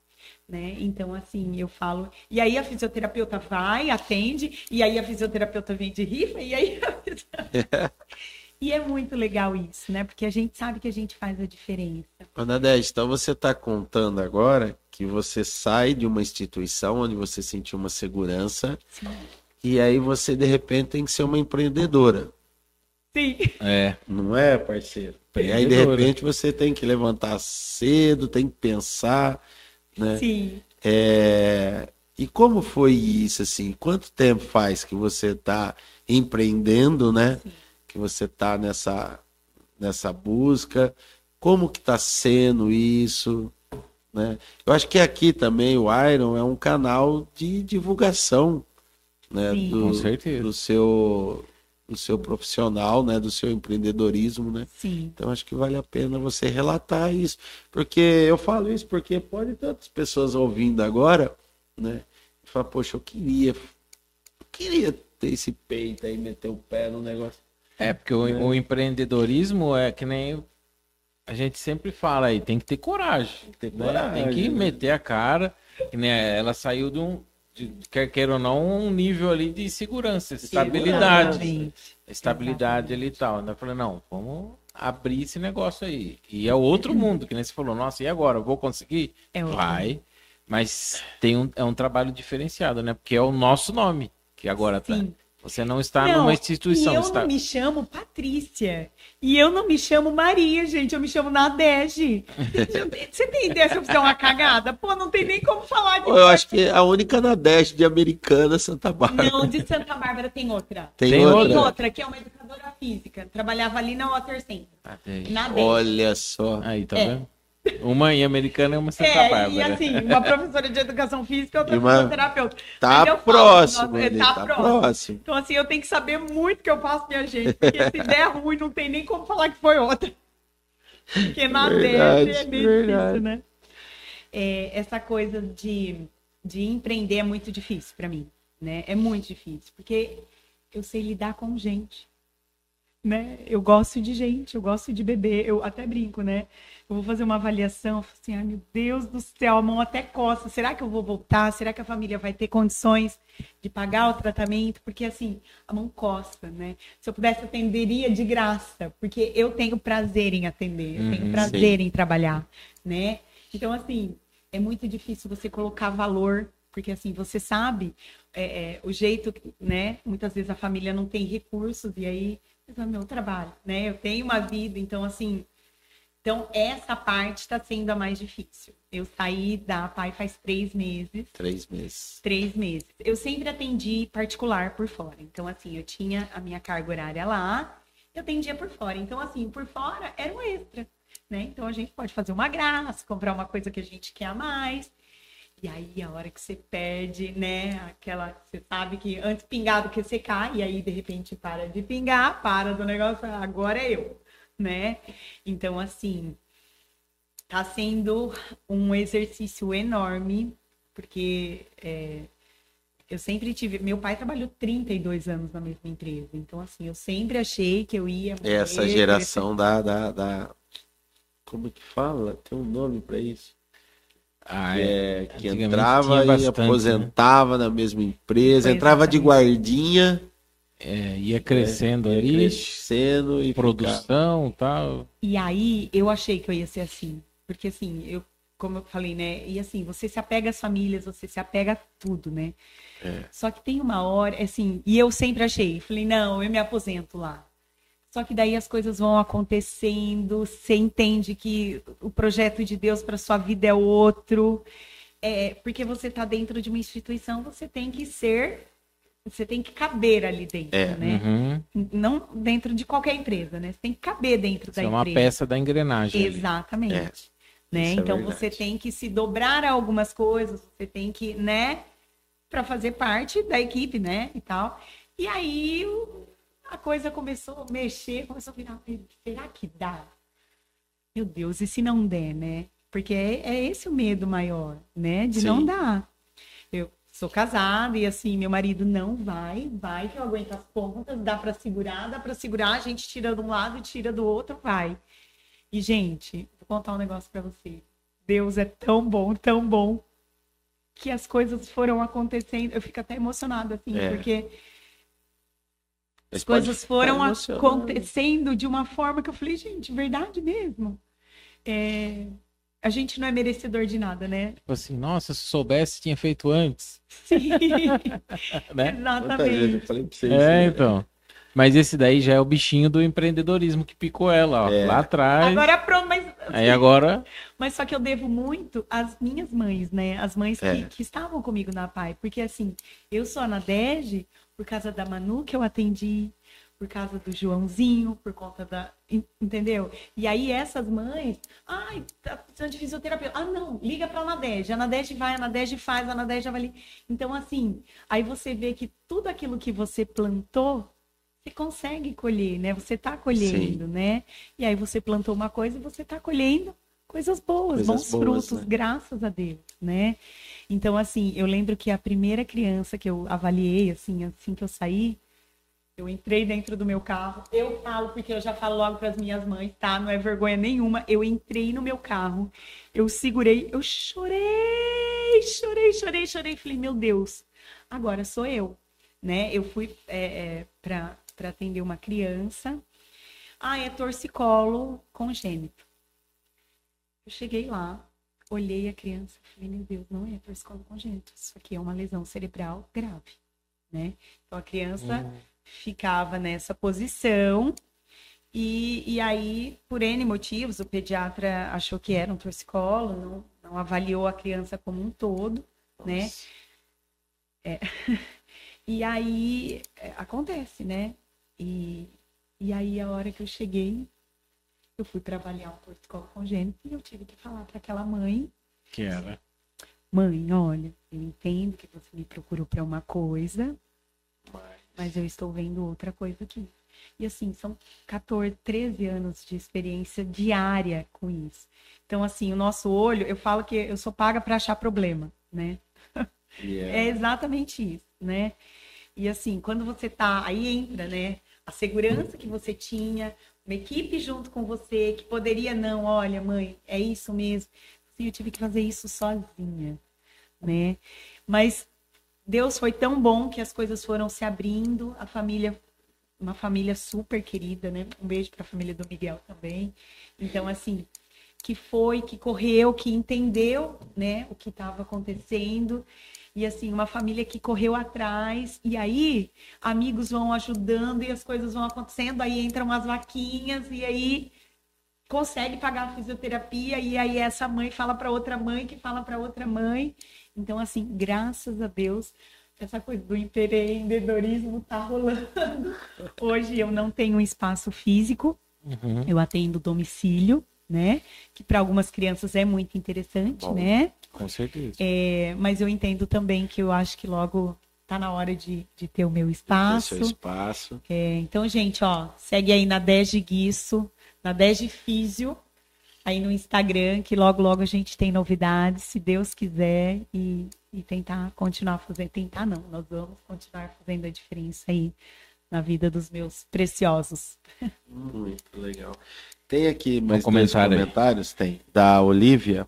Né? Então, assim, eu falo. E aí a fisioterapeuta vai, atende, e aí a fisioterapeuta vem de rifa, e aí. e é muito legal isso, né? Porque a gente sabe que a gente faz a diferença. Nadege, então você está contando agora que você sai de uma instituição onde você sentiu uma segurança, Sim. E aí você, de repente, tem que ser uma empreendedora. Sim. É. Não é, parceiro? E aí, de repente, você tem que levantar cedo, tem que pensar, né? Sim. É... E como foi isso, assim? Quanto tempo faz que você está empreendendo, né? Sim. Que você está nessa, nessa busca? Como que está sendo isso? Né? Eu acho que aqui também o Iron é um canal de divulgação né? Sim. Do, Com certeza. do seu do seu profissional, né, do seu empreendedorismo, né? Sim. Então acho que vale a pena você relatar isso, porque eu falo isso porque pode tantas pessoas ouvindo agora, né, e falar, poxa, eu queria, eu queria ter esse peito aí, meter o pé no negócio. É, porque o, né? o empreendedorismo é que nem a gente sempre fala aí, tem que ter coragem, tem que, ter né? coragem, tem que né? meter a cara, que nem ela saiu de um de, quer queira ou não, um nível ali de segurança, estabilidade. Estabilidade ali e tal. Então eu falei, não, vamos abrir esse negócio aí. E é outro mundo, que nem você falou, nossa, e agora? Vou conseguir? É Vai. Mas tem um, é um trabalho diferenciado, né? Porque é o nosso nome que agora tá. Você não está não, numa instituição. E eu está... não me chamo Patrícia. E eu não me chamo Maria, gente. Eu me chamo Nadege. Você tem ideia se eu fizer uma cagada? Pô, não tem nem como falar de. Eu acho que a única Nadege de Americana é Santa Bárbara. Não, de Santa Bárbara tem outra. Tem, tem outra. Tem outra, que é uma educadora física. Trabalhava ali na Water Center. Ah, Olha só. Aí, tá é. vendo? Uma em americana e uma Santa é, Bárbara. E assim, uma professora de educação física e outra uma... fisioterapeuta. Tá próximo, falo, nossa, tá, tá próximo. próximo. Então, assim, eu tenho que saber muito que eu faço minha gente, porque se der ruim, não tem nem como falar que foi outra. Porque na verdade, é bem difícil, né? É, essa coisa de, de empreender é muito difícil para mim, né? É muito difícil, porque eu sei lidar com gente né? Eu gosto de gente, eu gosto de beber, eu até brinco, né? Eu vou fazer uma avaliação, assim, ai meu Deus do céu, a mão até coça. Será que eu vou voltar? Será que a família vai ter condições de pagar o tratamento? Porque assim, a mão coça, né? Se eu pudesse atenderia de graça, porque eu tenho prazer em atender, eu tenho uhum, prazer sim. em trabalhar, né? Então assim, é muito difícil você colocar valor porque assim você sabe é, é, o jeito, né? Muitas vezes a família não tem recursos e aí é o meu trabalho, né? Eu tenho uma vida, então assim, então essa parte está sendo a mais difícil. Eu saí da PAI faz três meses. Três meses. Três meses. Eu sempre atendi particular por fora. Então assim, eu tinha a minha carga horária lá, eu atendia por fora. Então assim, por fora era um extra, né? Então a gente pode fazer uma graça, comprar uma coisa que a gente quer a mais. E aí, a hora que você perde, né? Aquela. Você sabe que antes pingado que secar, e aí de repente para de pingar, para do negócio, agora é eu, né? Então, assim, tá sendo um exercício enorme, porque é, eu sempre tive. Meu pai trabalhou 32 anos na mesma empresa, então, assim, eu sempre achei que eu ia. Morrer, Essa geração da, da, da. Como que fala? Tem um nome para isso ah, é, que entrava e bastante, né? aposentava né? na mesma empresa, pois entrava exatamente. de guardinha. É, ia crescendo Ia ali, Crescendo e produção e tal. E aí eu achei que eu ia ser assim. Porque assim, eu, como eu falei, né? E assim, você se apega às famílias, você se apega a tudo, né? É. Só que tem uma hora, assim, e eu sempre achei, falei, não, eu me aposento lá. Só que daí as coisas vão acontecendo, você entende que o projeto de Deus para sua vida é outro. É, porque você está dentro de uma instituição, você tem que ser, você tem que caber ali dentro, É. né? Uhum. Não dentro de qualquer empresa, né? Você tem que caber dentro Isso da é uma empresa. peça da engrenagem. Exatamente. É, Né? é então você tem que se dobrar a algumas coisas, você tem que, né, para fazer parte da equipe, né, e tal. E aí a coisa começou a mexer, começou a virar, será que dá? Meu Deus, e se não der, né? Porque é, é esse o medo maior, né, de Sim. não dar. Sou casada e assim, meu marido não vai, vai que eu aguento as pontas, dá para segurar, dá para segurar, a gente tira de um lado, tira do outro, vai. E, gente, vou contar um negócio pra você. Deus é tão bom, tão bom, que as coisas foram acontecendo. Eu fico até emocionada, assim, É. porque Mas as pode coisas foram acontecendo de uma forma que eu falei, gente, verdade mesmo. É, A gente não é merecedor de nada, né? Tipo assim, nossa, se soubesse, tinha feito antes. Sim, Né? Vezes eu exatamente. falei pra vocês, É, né? então. Mas esse daí já é o bichinho do empreendedorismo que picou ela, ó. É. Lá atrás. Agora pronto, mas Aí agora. Mas só que eu devo muito às minhas mães, né? As mães que, É. que estavam comigo na PAI. Porque assim, eu sou a Nadege por causa da Manu que eu atendi, por causa do Joãozinho, por conta da. en- Entendeu? E aí essas mães, ai, tá precisando de fisioterapeuta. Ah, não, liga pra Nadege. A Nadege vai, a Nadege faz, a Nadege vai ali. Então, assim, aí você vê que tudo aquilo que você plantou, você consegue colher, né? Você tá colhendo, né? E aí você plantou uma coisa e você tá colhendo coisas boas, Coisas bons boas, frutos, né? graças a Deus, né? Então, assim, eu lembro que a primeira criança que eu avaliei, assim, assim que eu saí, eu entrei dentro do meu carro. Eu falo, porque eu já falo logo para as minhas mães, tá? Não é vergonha nenhuma. Eu entrei no meu carro, eu segurei, eu chorei, chorei, chorei, chorei. Falei, meu Deus, agora sou eu, né? Eu fui é, para atender uma criança. Ah, é torcicolo congênito. Eu cheguei lá, olhei a criança, falei, meu Deus, não é torcicolo congênito. Isso aqui é uma lesão cerebral grave, né? Então a criança ficava nessa posição e, e aí, por N motivos, o pediatra achou que era um torcicolo, não, não avaliou a criança como um todo, né? E aí é, acontece, né? E, e aí a hora que eu cheguei, eu fui para avaliar um torcicolo congênito e eu tive que falar para aquela mãe Que era. Mãe, olha, eu entendo que você me procurou para uma coisa, mas eu estou vendo outra coisa aqui. E assim, são 14, 13 anos de experiência diária com isso. Então, assim, o nosso olho, eu falo que eu sou paga para achar problema, né? E É exatamente isso, né? E assim, quando você tá, aí entra, né? A segurança que você tinha, uma equipe junto com você, que poderia, não, olha, mãe, é isso mesmo. Sim, eu tive que fazer isso sozinha, né? Mas Deus foi tão bom que as coisas foram se abrindo, a família, uma família super querida, né? Um beijo para a família do Miguel também. Então, assim, que foi, que correu, que entendeu, né, o que estava acontecendo. E assim, uma família que correu atrás, e aí amigos vão ajudando e as coisas vão acontecendo, aí entram as vaquinhas e aí consegue pagar a fisioterapia e aí essa mãe fala para outra mãe que fala para outra mãe. Então assim, graças a Deus, essa coisa do empreendedorismo tá rolando. Hoje eu não tenho um espaço físico, Uhum. eu atendo domicílio, né? Que para algumas crianças é muito interessante, Bom. né? Com certeza. É, mas eu entendo também que eu acho que logo tá na hora de, de ter o meu espaço. seu espaço. É, então, gente, ó, segue aí na Dege Guiço, na Dege Físio, aí no Instagram, que logo, logo a gente tem novidades, se Deus quiser, e, e tentar continuar fazendo. Tentar não, nós vamos continuar fazendo a diferença aí na vida dos meus preciosos. Muito legal. Tem aqui mais dois comentário comentários, tem, da Olivia.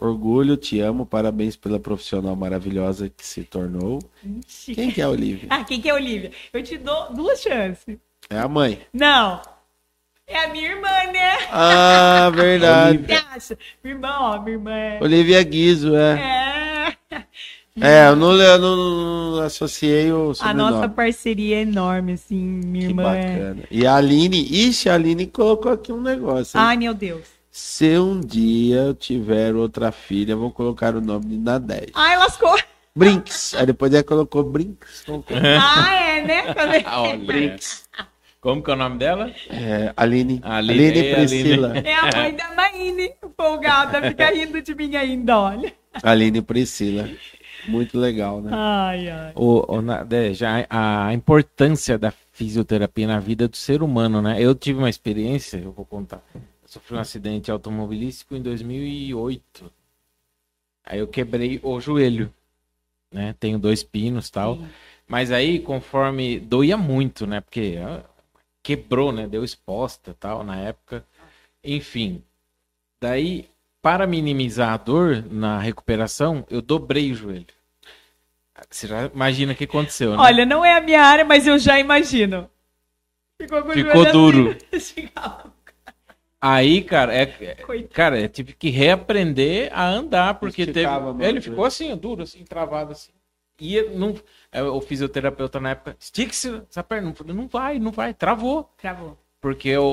Orgulho, te amo, parabéns pela profissional maravilhosa que se tornou. Quem que é a Olivia? Ah, quem que é a Olivia? Eu te dou duas chances. É a mãe. Não. É a minha irmã, né? Ah, verdade. Você acha? Minha irmã, ó, minha irmã é. Olivia Guizo, é. É. É, eu não, eu não, não associei o A nossa parceria é enorme, assim. Minha Que irmã é. bacana. E a Aline, ixi, a Aline colocou aqui um negócio. hein? Ai, meu Deus. Se um dia eu tiver outra filha, eu vou colocar o nome de Nadege. Ai, lascou. Brinks. Aí depois ela colocou Brinks. Ah, é, né? Cadê? Como que é o nome dela? É, Aline. Aline, Aline, é, Priscila. Aline. É a mãe da Maine, folgada, fica rindo de mim ainda, olha. Aline Priscila. Muito legal, né? Ai, ai. O, o, na- já a importância da fisioterapia na vida do ser humano, né? Eu tive uma experiência, eu vou contar. Eu sofri um acidente automobilístico em 2008. Aí eu quebrei o joelho, né? Tenho dois pinos e tal. Sim. Mas aí, conforme doía muito, né? Porque ah, quebrou, né? Deu exposta tal na época. Enfim. Daí, para minimizar a dor na recuperação, eu dobrei o joelho. Você já imagina o que aconteceu, né? Olha, não é a minha área, mas eu já imagino. Ficou Ficou duro. assim. Ficava- Aí, cara, é, é- Coitado. cara, eu tive que reaprender a andar, porque teve. Ele né? ficou assim, ó, duro, assim, travado assim. E não, o fisioterapeuta na época, estique-se essa perna. Não vai, não vai, travou. Travou. Porque o,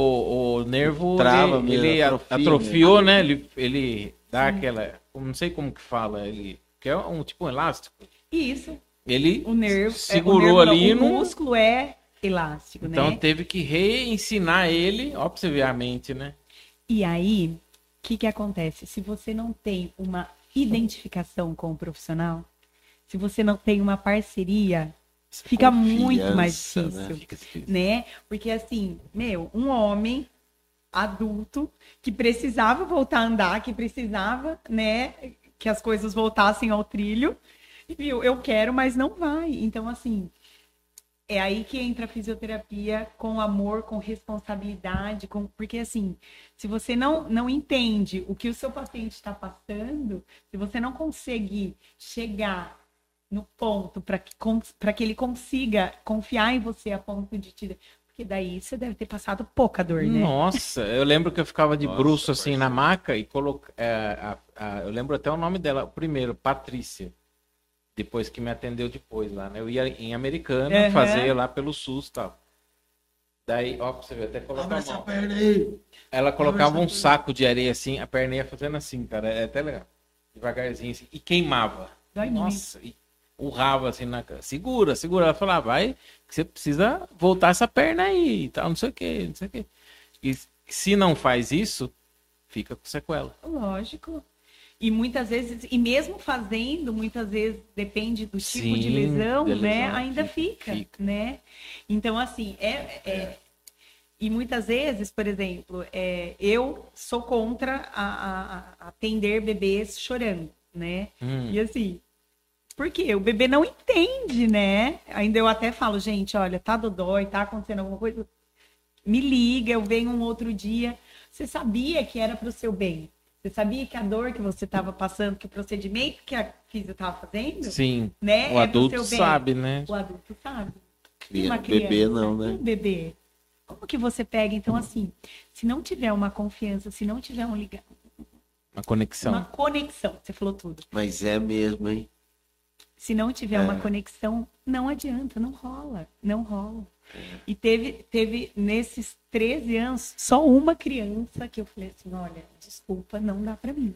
o nervo Trava ele, mesmo, ele atrofia atrofiou, né? Ele, ele dá aquela. eu Não sei como que fala, ele. Que é um tipo um elástico. Isso. Ele O nervo. segurou é, o nervo não, ali O no. músculo é elástico, Então né? teve que reensinar ele, ó, pra você ver a mente, né? E aí, o que, que acontece? Se você não tem uma identificação com o profissional, se você não tem uma parceria, fica muito mais né? difícil. Fica difícil. né? Porque assim, meu, um homem adulto que precisava voltar a andar, que precisava, né, que as coisas voltassem ao trilho, viu, eu quero, mas não vai. Então assim, é aí que entra a fisioterapia com amor, com responsabilidade, com porque assim, se você não não entende o que o seu paciente está passando, se você não conseguir chegar no ponto para que para que ele consiga confiar em você a ponto de te porque daí você deve ter passado pouca dor, né? Nossa, eu lembro que eu ficava de Nossa, bruço assim parceiro. na maca e coloca, é, eu lembro até o nome dela, primeiro, Patrícia. Depois que me atendeu depois lá, né? Eu ia em Americana Aham. fazer lá pelo SUS e tal. Daí, ó, pra você ver, até colocar essa perna aí. Ela colocava um saco de areia assim, a perna ia fazendo assim, cara. É até legal. Devagarzinho assim. E queimava. Dói muito. Nossa, e urrava assim na. Segura, segura. Ela falava, vai, você precisa voltar essa perna aí e tal, não sei o que, não sei o que. E se não faz isso, fica com sequela. Lógico. E muitas vezes, e mesmo fazendo, muitas vezes depende do tipo de Sim, lesão, da né? lesão, Ainda fica, fica, fica. né? Então, assim, é, é- E muitas vezes, por exemplo, é, eu sou contra a, a- a atender bebês chorando, né? Hum. E assim, por quê? O bebê não entende, né? Ainda eu até falo, gente, olha, tá dodói, tá acontecendo alguma coisa, me liga, eu venho um outro dia. Você sabia que era pro seu bem? Você sabia que a dor que você estava passando, que o procedimento que a física estava fazendo, Sim, né? o é pro adulto seu bem. sabe, né? O adulto sabe. Cria- Uma Bebê criança, não, né? Um bebê. Como que você pega? Então, assim, se não tiver uma confiança, se não tiver um liga... Uma conexão. uma conexão, você falou tudo. Mas é mesmo, hein? Se não tiver É. uma conexão, não adianta, não rola, não rola. E teve, teve nesses 13 anos só uma criança que eu falei assim, olha, desculpa, não dá pra mim.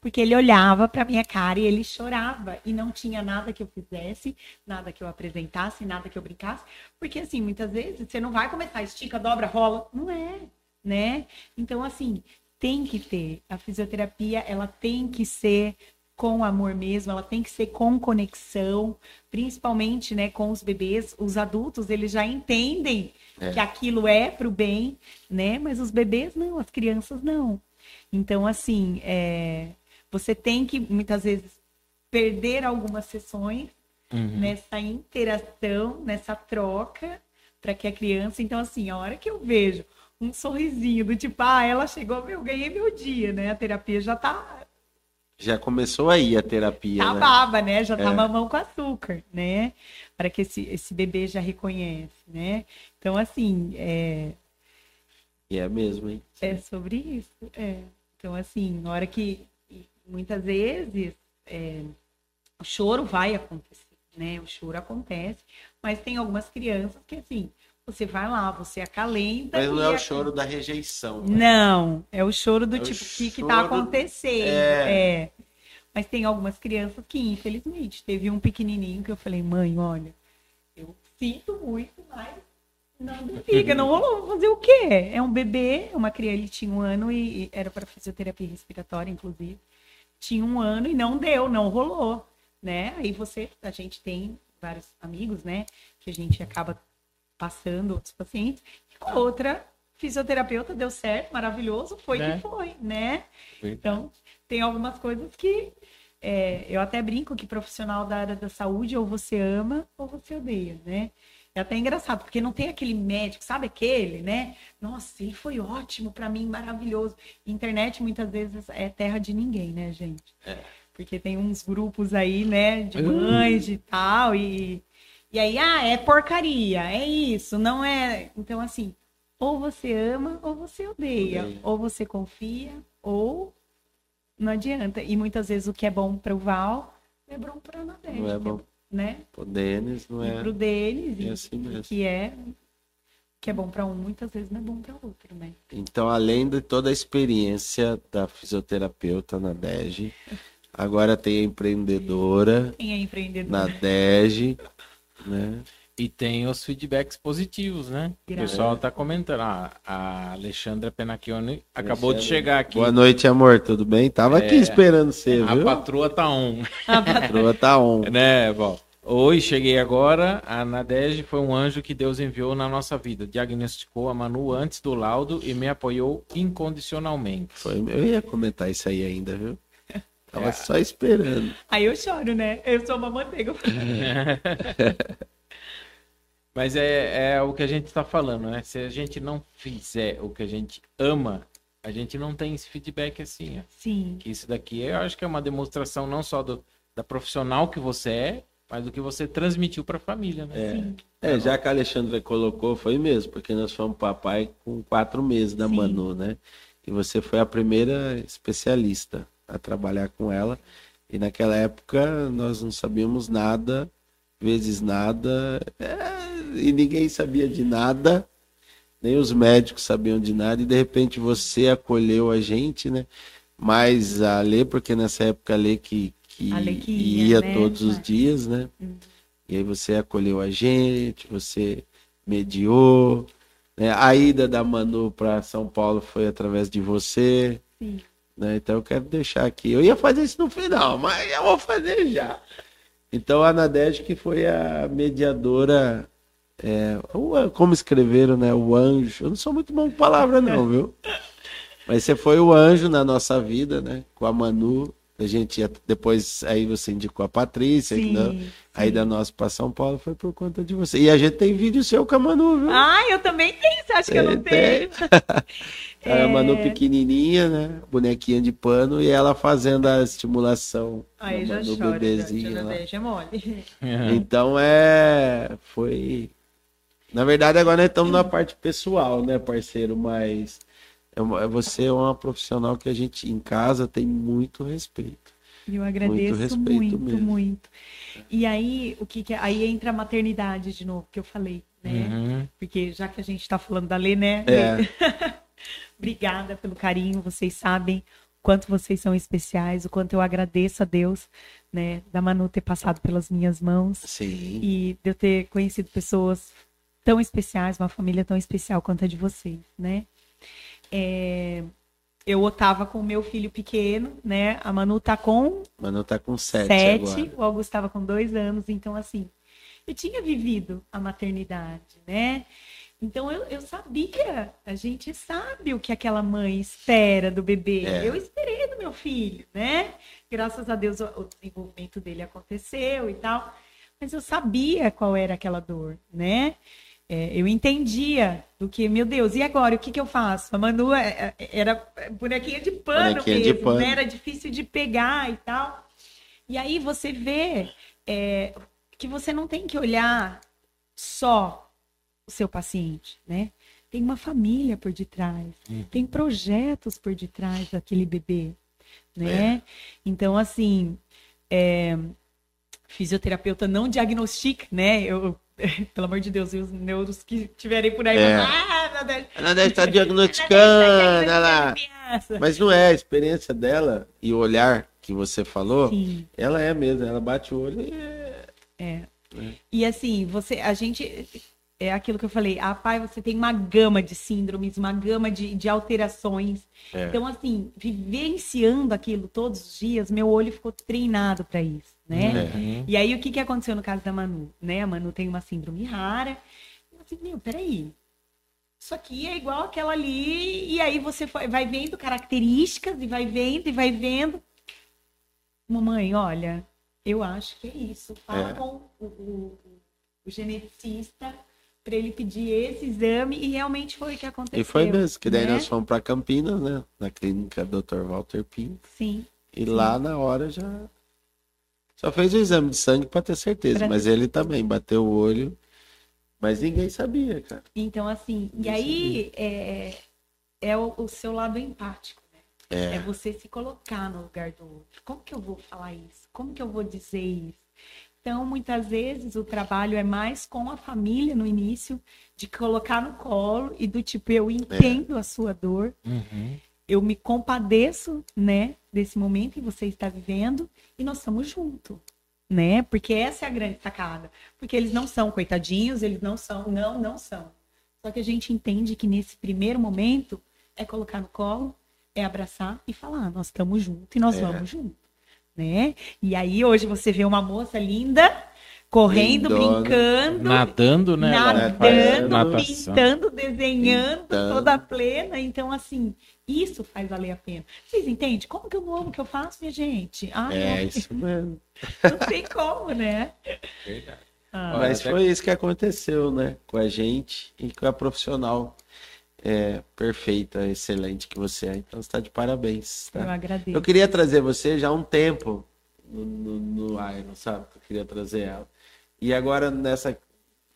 Porque ele olhava pra minha cara e ele chorava e não tinha nada que eu fizesse, nada que eu apresentasse, nada que eu brincasse, porque assim, muitas vezes você não vai começar estica, dobra, rola, não é, né? Então assim, tem que ter a fisioterapia, ela tem que ser com amor mesmo, ela tem que ser com conexão, principalmente, né, com os bebês, os adultos, eles já entendem É. que aquilo é pro bem, né? Mas os bebês não, as crianças não. Então, assim, é, você tem que muitas vezes perder algumas sessões Uhum. nessa interação, nessa troca, para que a criança. Então, assim, a hora que eu vejo um sorrisinho do tipo, ah, ela chegou, eu ganhei meu dia, né? A terapia já tá Já começou aí a terapia, tá né? baba, né? Já tá É. mamão com açúcar, né? Para que esse, esse bebê já reconhece, né? Então, assim, é, E é mesmo, hein? é sobre isso. É. Então, assim, na hora que muitas vezes é, o choro vai acontecer, né? O choro acontece, mas tem algumas crianças que, assim, você vai lá, você acalenta. Mas não é o choro da rejeição. né? Não, é o choro do É tipo, o que, que choro tá do- acontecendo? É. É. Mas tem algumas crianças que, infelizmente, teve um pequenininho que eu falei, mãe, olha, eu sinto muito, mas não fica, não rolou. Fazer o quê? É um bebê, uma criança, ele tinha um ano e e era para fisioterapia respiratória, inclusive. Tinha um ano e não deu, não rolou, né? Aí você, a gente tem vários amigos, né? Que a gente acaba passando outros pacientes. E com a outra fisioterapeuta deu certo, maravilhoso, foi Né? que foi, né? Então, tem algumas coisas que é, eu até brinco que profissional da área da saúde ou você ama ou você odeia, né? É até engraçado, porque não tem aquele médico, sabe aquele, né? Nossa, ele foi ótimo pra mim, maravilhoso. Internet muitas vezes é terra de ninguém, né, gente? Porque tem uns grupos aí, né, de mães e tal, e, e aí, ah, é porcaria, é isso, não é. Então, assim, ou você ama ou você odeia, Odeia. ou você confia, ou não adianta. E muitas vezes o que é bom para o Val é bom para a Nadege, Não é bom. né? O Denis não E é. pro deles, é e- assim mesmo. que é que é bom para um, muitas vezes não é bom para outro, né? Então, além de toda a experiência da fisioterapeuta na DEG, agora tem a empreendedora Quem é empreendedor? na DEG, né? E tem os feedbacks positivos, né? O pessoal tá comentando. Ah, a Alexandra Penacchione acabou de Alexandra. chegar aqui. Boa noite, amor, tudo bem? Tava aqui É, esperando você, A viu? patroa tá on. A patroa tá on. né, bom. Oi, cheguei agora. A Nadege foi um anjo que Deus enviou na nossa vida. Diagnosticou a Manu antes do laudo e me apoiou incondicionalmente. Foi, eu ia comentar isso aí ainda, viu? Tava É. só esperando. Aí eu choro, né? Eu sou uma manteiga. Mas é, é o que a gente está falando, né? Se a gente não fizer o que a gente ama, a gente não tem esse feedback assim. ó. Sim, Que isso daqui eu acho que é uma demonstração não só do, da profissional que você é, mas do que você transmitiu para a família, né? sim. É, já que a Alexandra colocou, foi mesmo, porque nós fomos papai com quatro meses da Sim. Manu, né? E você foi a primeira especialista a trabalhar com ela. E naquela época nós não sabíamos nada, vezes nada, é, e ninguém sabia de nada, nem os médicos sabiam de nada, e de repente você acolheu a gente, né? Mas a Lê, porque nessa época a Lê que, que, A Lê que ia, ia, né? todos os dias, né? Hum. E aí você acolheu a gente, você mediou. Né? A ida da Manu para São Paulo foi através de você. Sim. Né? Então eu quero deixar aqui. Eu ia fazer isso no final, mas eu vou fazer já. Então a Nadege que foi a mediadora, é, como escreveram, né? O anjo. Eu não sou muito bom com palavra, não, viu? Mas você foi o anjo na nossa vida, né? Com a Manu. A gente ia, depois aí você indicou a Patrícia, Sim, né? sim. Aí da nossa para São Paulo foi por conta de você. E a gente tem vídeo seu com a Manu, viu? Ah, eu também tenho, você acha que eu não Tem, tenho? A Manu É. pequenininha, né? Bonequinha de pano e ela fazendo a estimulação Aí da já Manu chora, já, já, é mole. Então é. Foi. Na verdade, agora nós estamos na parte pessoal, né, parceiro? Mas é você é uma profissional que a gente em casa tem muito respeito. Eu agradeço muito, mesmo. muito. E aí, o que, que é? Aí entra a maternidade de novo, que eu falei, né? Uhum. Porque já que a gente tá falando da Lê, né? É. Obrigada pelo carinho, vocês sabem o quanto vocês são especiais, o quanto eu agradeço a Deus, né, da Manu ter passado pelas minhas mãos Sim. e de eu ter conhecido pessoas tão especiais, uma família tão especial quanto a de vocês, né? É, eu estava com o meu filho pequeno, né? A Manu tá com Manu tá com sete, sete, agora. o Augusto estava com dois anos, então assim, eu tinha vivido a maternidade, né? Então eu, eu sabia, a gente sabe o que aquela mãe espera do bebê. É. Eu esperei do meu filho, né? Graças a Deus o, o desenvolvimento dele aconteceu e tal, mas eu sabia qual era aquela dor, né? É, eu entendia do que, meu Deus, e agora? O que, que eu faço? A Manu é, é, era bonequinha de pano Bonequinha de mesmo, pano. né? Era difícil de pegar e tal. E aí você vê é, que você não tem que olhar só o seu paciente, né? Tem uma família por detrás, tem projetos por detrás daquele bebê, né? Então, assim, é, fisioterapeuta não diagnostica, né? Eu, pelo amor de Deus, e os neuros que tiverem por aí, É. ah, Ela deve estar Ela diagnosticando, criança. Mas não é a experiência dela e o olhar que você falou, Sim. ela é mesmo, ela bate o olho e é. É. E assim, você, a gente é aquilo que eu falei, ah, pai, você tem uma gama de síndromes, uma gama de, de alterações. É. Então, assim, vivenciando aquilo todos os dias, meu olho ficou treinado para isso, né? Uhum. E aí, o que, que aconteceu no caso da Manu? Né? A Manu tem uma síndrome rara. Eu falei, meu, peraí. Isso aqui é igual aquela ali. E aí você vai vendo características e vai vendo e vai vendo. Mamãe, olha, eu acho que é isso. Fala É. com o, o- o geneticista para ele pedir esse exame e realmente foi o que aconteceu. E foi mesmo, que daí né? nós fomos para Campinas, né? Na clínica Dr. Walter Pinto. Sim. E lá na hora já. Só fez o exame de sangue para ter certeza, Pra- mas ele também bateu o olho. Mas ninguém sabia, cara. Então, assim, e Isso aí é, é o, o seu lado empático, né? É. É você se colocar no lugar do outro. Como que eu vou falar isso? Como que eu vou dizer isso? Então, muitas vezes, o trabalho é mais com a família no início, de colocar no colo e do tipo, eu entendo a sua dor, Uhum. eu me compadeço, né, desse momento que você está vivendo e nós estamos juntos, né? Porque essa é a grande sacada. Porque eles não são coitadinhos, eles não são, não, não são. Só que a gente entende que nesse primeiro momento é colocar no colo, é abraçar e falar, nós estamos juntos e nós É. vamos juntos, né? E aí hoje você vê uma moça linda correndo, Lindona. brincando, Nadando, né? Nadando, natação. pintando, desenhando, Pintando. toda plena. Então, assim, isso faz valer a pena. Vocês entendem? Como que eu amo o que eu faço, minha gente? Ah, É não, isso mesmo. não tem como, né? Verdade. Ah, Mas até- foi isso que aconteceu, né? Com a gente e com a profissional é, perfeita, excelente que você é. Então você está de parabéns. eu Tá? agradeço. Eu queria trazer você já há um tempo no, no, no Iron, sabe? Eu queria trazer ela. E agora nessa.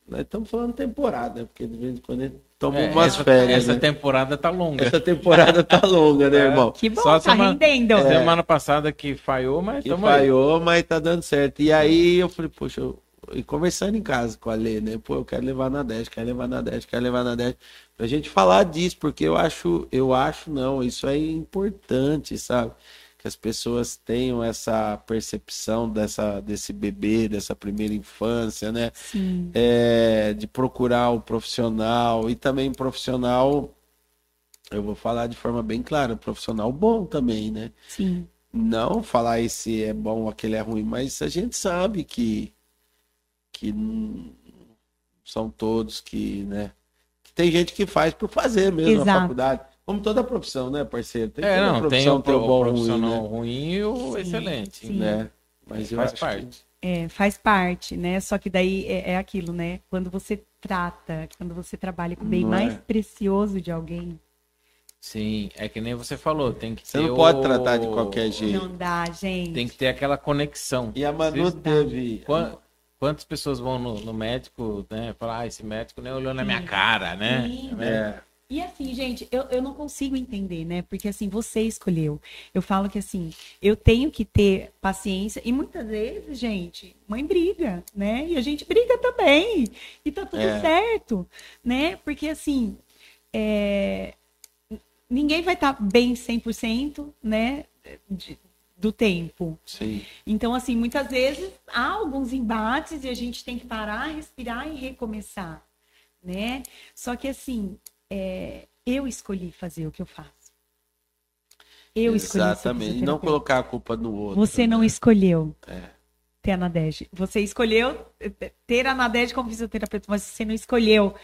Nós estamos falando temporada, né? porque de vez em quando a gente toma É, umas essa, férias. essa né? temporada tá longa. Essa temporada tá longa, né, É. irmão? Que bom, Só tá semana- rendendo. Semana passada que falhou, mas Que tamo aí. falhou, mas tá dando certo. E aí eu falei, poxa, eu... e conversando em casa com a Lê, né? Pô, eu quero levar na 10, quero levar na 10, quero levar na 10. Pra gente falar disso, porque eu acho, eu acho não, isso é importante, sabe? Que as pessoas tenham essa percepção dessa, desse bebê, dessa primeira infância, né? Sim, É, de procurar o profissional e também profissional, eu vou falar de forma bem clara, profissional bom também, né? sim. não falar esse é bom, aquele é ruim, mas a gente sabe que que não são todos que, né? Que tem gente que faz por fazer mesmo Exato. a faculdade. Como toda profissão, né, parceiro? Tem É, não, tem o pro- bom o ruim, profissional né? ruim e o Sim, excelente. sim. né? Mas eu Faz acho que- parte. É, faz parte, né? Só que daí é, é aquilo, né? Quando você trata, quando você trabalha com o bem Não mais é? precioso de alguém, Sim, é que nem você falou, tem que Você ter não pode o- tratar de qualquer jeito. não dá, gente. Tem que ter aquela conexão. E a Manu teve. Quan- Quantas pessoas vão no, no médico, né? Falar, ah, esse médico nem olhou na minha Sim. cara, né? Sim. É, E assim, gente, eu, eu não consigo entender, né? Porque assim, você escolheu. Eu falo que assim, eu tenho que ter paciência. E muitas vezes, gente, mãe briga, né? E a gente briga também. E tá tudo É. certo, né? Porque assim, é, ninguém vai estar bem 100%, né? de- do tempo. sim. Então, assim, muitas vezes há alguns embates e a gente tem que parar, respirar e recomeçar, né? Só que, assim, é, eu escolhi fazer o que eu faço. Eu escolhi Exatamente. Não colocar a culpa no outro. Você não né? escolheu É. ter a Nadege. Você escolheu ter a Nadege como fisioterapeuta, mas você não escolheu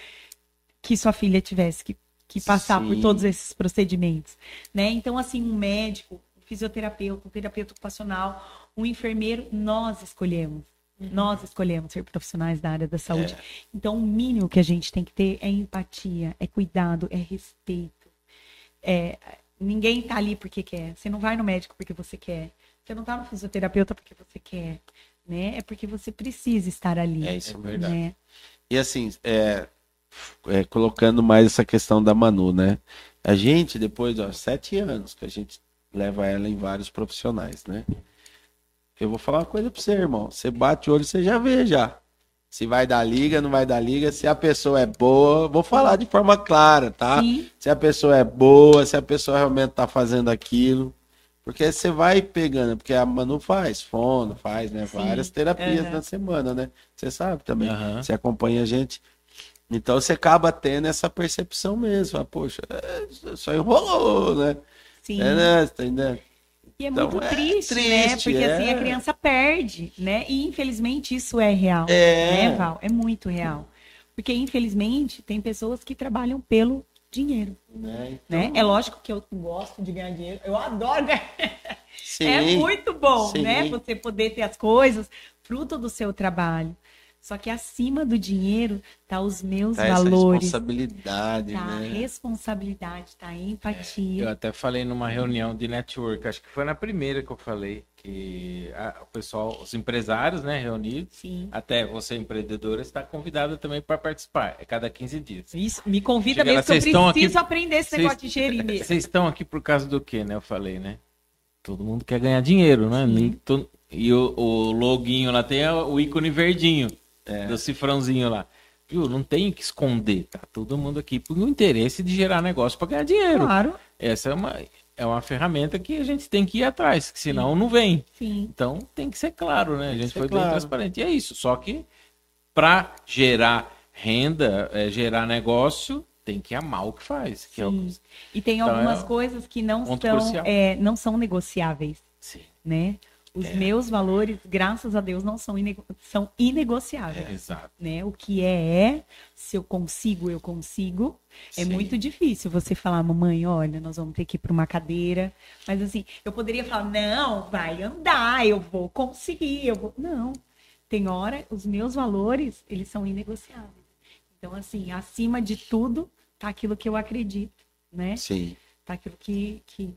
que sua filha tivesse que, que passar por Sim. todos esses procedimentos, né? Então, assim, um médico, um fisioterapeuta, um terapeuta ocupacional, um enfermeiro, nós escolhemos, Nós escolhemos ser profissionais da área da saúde. É. Então, o mínimo que a gente tem que ter é empatia, é cuidado, é respeito. É, ninguém tá ali porque quer. Você não vai no médico porque você quer. Você não tá no fisioterapeuta porque você quer. Né? É porque você precisa estar ali. É isso, é É verdade. né? E assim, é, é, colocando mais essa questão da Manu, né? A gente, depois de sete anos que a gente leva ela em vários profissionais, né? Eu vou falar uma coisa pra você, irmão. Você bate o olho, você já vê já. Se vai dar liga, não vai dar liga. Se a pessoa é boa, vou falar de forma clara, tá? Sim, Se a pessoa é boa, se a pessoa realmente tá fazendo aquilo. Porque você vai pegando, porque a Manu faz fono, faz, né? Sim. Várias terapias Aham. na semana, né? Você sabe também. Aham. Você acompanha a gente. Então você acaba tendo essa percepção mesmo. Fala, Poxa, é, só enrolou, né? sim. É, né? Tá entendendo? E é Então, muito é triste, triste, né? Porque assim, é. a criança perde, né? E infelizmente isso é real. É. Né, Val? É muito real. Porque infelizmente tem pessoas que trabalham pelo dinheiro, Né? né? É lógico que eu gosto de ganhar dinheiro. Eu adoro ganhar. Sim. É muito bom, Sim. né? Você poder ter as coisas fruto do seu trabalho. Só que acima do dinheiro tá os meus Tá essa valores, responsabilidade, tá a né? responsabilidade, tá a empatia. Eu até falei numa reunião de network, acho que foi na primeira que eu falei, que a- o pessoal, os empresários, né, reunidos, Sim. até você empreendedora está convidada também para participar, é cada 15 dias. Isso, me convida Chega lá, mesmo que eu vocês estão preciso aqui- aprender esse vocês- negócio de gerir mesmo. Vocês estão aqui por causa do quê, né? Eu falei, né? Todo mundo quer ganhar dinheiro, né? To- E o, o loguinho lá tem o ícone verdinho, do cifrãozinho lá. Viu? Não tem que esconder, tá? Todo mundo aqui por um interesse de gerar negócio para ganhar dinheiro. Claro, Essa é uma, é uma ferramenta que a gente tem que ir atrás, que senão não vem. sim. Então tem que ser claro, né? A que gente foi bem claro. transparente. E é isso. Só que para gerar renda, é, gerar negócio, tem que amar o que faz. Que é o... Sim. E tem Então, algumas é coisas que não são, é, não são negociáveis, Sim. né? Os É. meus valores, graças a Deus, não são, inego- são inegociáveis. É, exato. Né? O que é, é, se eu consigo, eu consigo. É Sim. muito difícil você falar, mamãe, olha, nós vamos ter que ir para uma cadeira. Mas assim, eu poderia falar, não, vai andar, eu vou conseguir, eu vou. Não. Tem hora, os meus valores, eles são inegociáveis. Então, assim, acima de tudo, tá aquilo que eu acredito, né? Sim, Tá aquilo que, que,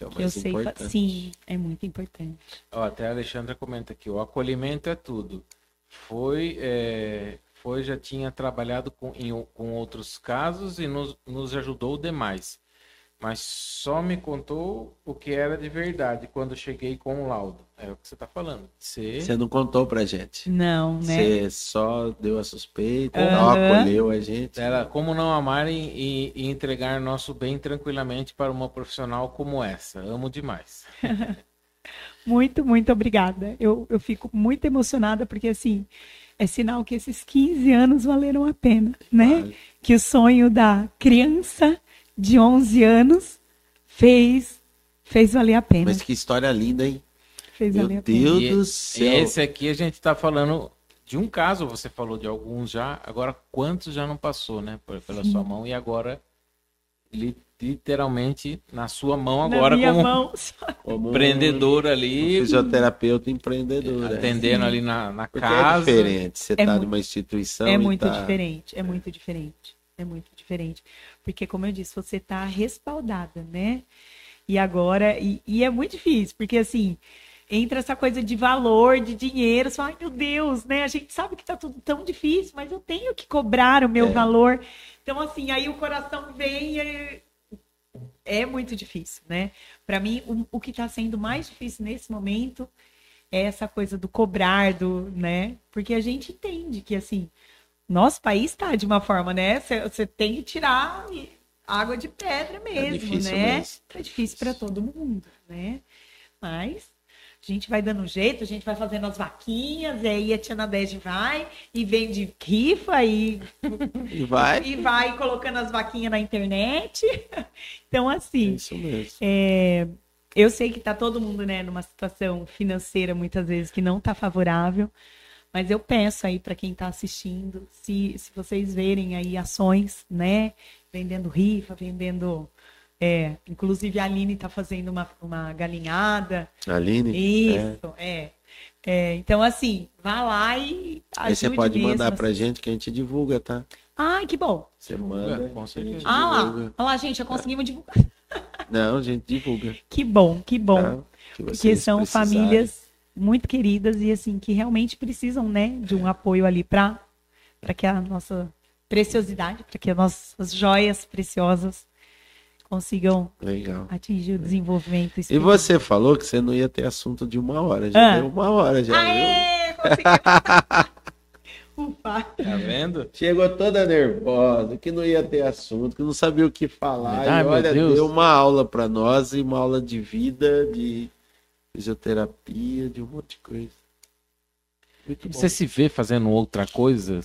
que é o que eu mais sei. fa- importante. Sim, é muito importante. Ó, até a Alexandra comenta aqui, o acolhimento é tudo. Foi, é, foi já tinha trabalhado com, em, com outros casos e nos, nos ajudou demais. Mas só me contou o que era de verdade quando cheguei com o laudo. É o que você está falando. Você, Você não contou pra gente. Não, né? Você só deu a suspeita, Aham. não acolheu a gente. Ela, como não amar e, e- e entregar nosso bem tranquilamente para uma profissional como essa? Amo demais. Muito, muito obrigada. Eu, eu fico muito emocionada porque, assim, é sinal que esses 15 anos valeram a pena, né? Vale. Que o sonho da criança de 11 anos fez, fez valer a pena. Mas que história linda, hein? Fez Meu valer a pena. Deus do E céu. esse aqui a gente está falando de um caso, você falou de alguns já, agora quantos já não passou, né? Pela sua mão e agora li- literalmente na sua mão Na agora minha como mão. Como um empreendedor ali, fisioterapeuta empreendedora. atendendo ali na, na Porque é casa. diferente. Você É tá muito- numa instituição. É muito tá... diferente, é muito diferente, é muito diferente. Porque, como eu disse, você está respaldada, né? E agora, e, e é muito difícil, porque assim, entra essa coisa de valor, de dinheiro, fala, ai meu Deus, né? A gente sabe que tá tudo tão difícil, mas eu tenho que cobrar o meu É. valor. Então, assim, aí o coração vem e é muito difícil, né? Para mim, o, o que está sendo mais difícil nesse momento é essa coisa do cobrar, do, né? Porque a gente entende que assim, nosso país está de uma forma, né? Você tem que tirar água de pedra mesmo, difícil né? mesmo. É difícil para todo mundo, né? Mas a gente vai dando um jeito, a gente vai fazendo as vaquinhas, e aí a Tia Nadege vai e vende rifa e E vai. e vai colocando as vaquinhas na internet. Então, É assim, isso mesmo. é, eu sei que está todo mundo né, numa situação financeira, muitas vezes, que não está favorável. Mas eu peço aí para quem está assistindo, se, se vocês verem aí ações, né? Vendendo rifa, vendendo. é, inclusive a Aline está fazendo uma, uma galinhada. Aline? Isso, é. É, então, assim, vá lá e Aí você ajude pode mandar mesmo, pra assim. gente que a gente divulga, tá? Ai, que bom. Você manda. com a gente certeza. Ah lá, divulga. olha lá, gente, já conseguimos divulgar. Não, a gente divulga. Que bom, que bom. tá? Que Porque são precisarem. famílias muito queridas e assim que realmente precisam, né, de um apoio ali para para que a nossa preciosidade, para que as nossas joias preciosas consigam Legal. atingir o desenvolvimento E espiritual. você falou que você não ia ter assunto de uma hora. Já Ah. deu uma hora, já viu? Aê. Ufa. Tá vendo? Chegou toda nervosa, que não ia ter assunto, que não sabia o que falar. Ai, e meu olha, Deus. deu uma aula pra nós e uma aula de vida, de fisioterapia, de um monte de coisa. Muito bom. Você se vê fazendo outra coisa?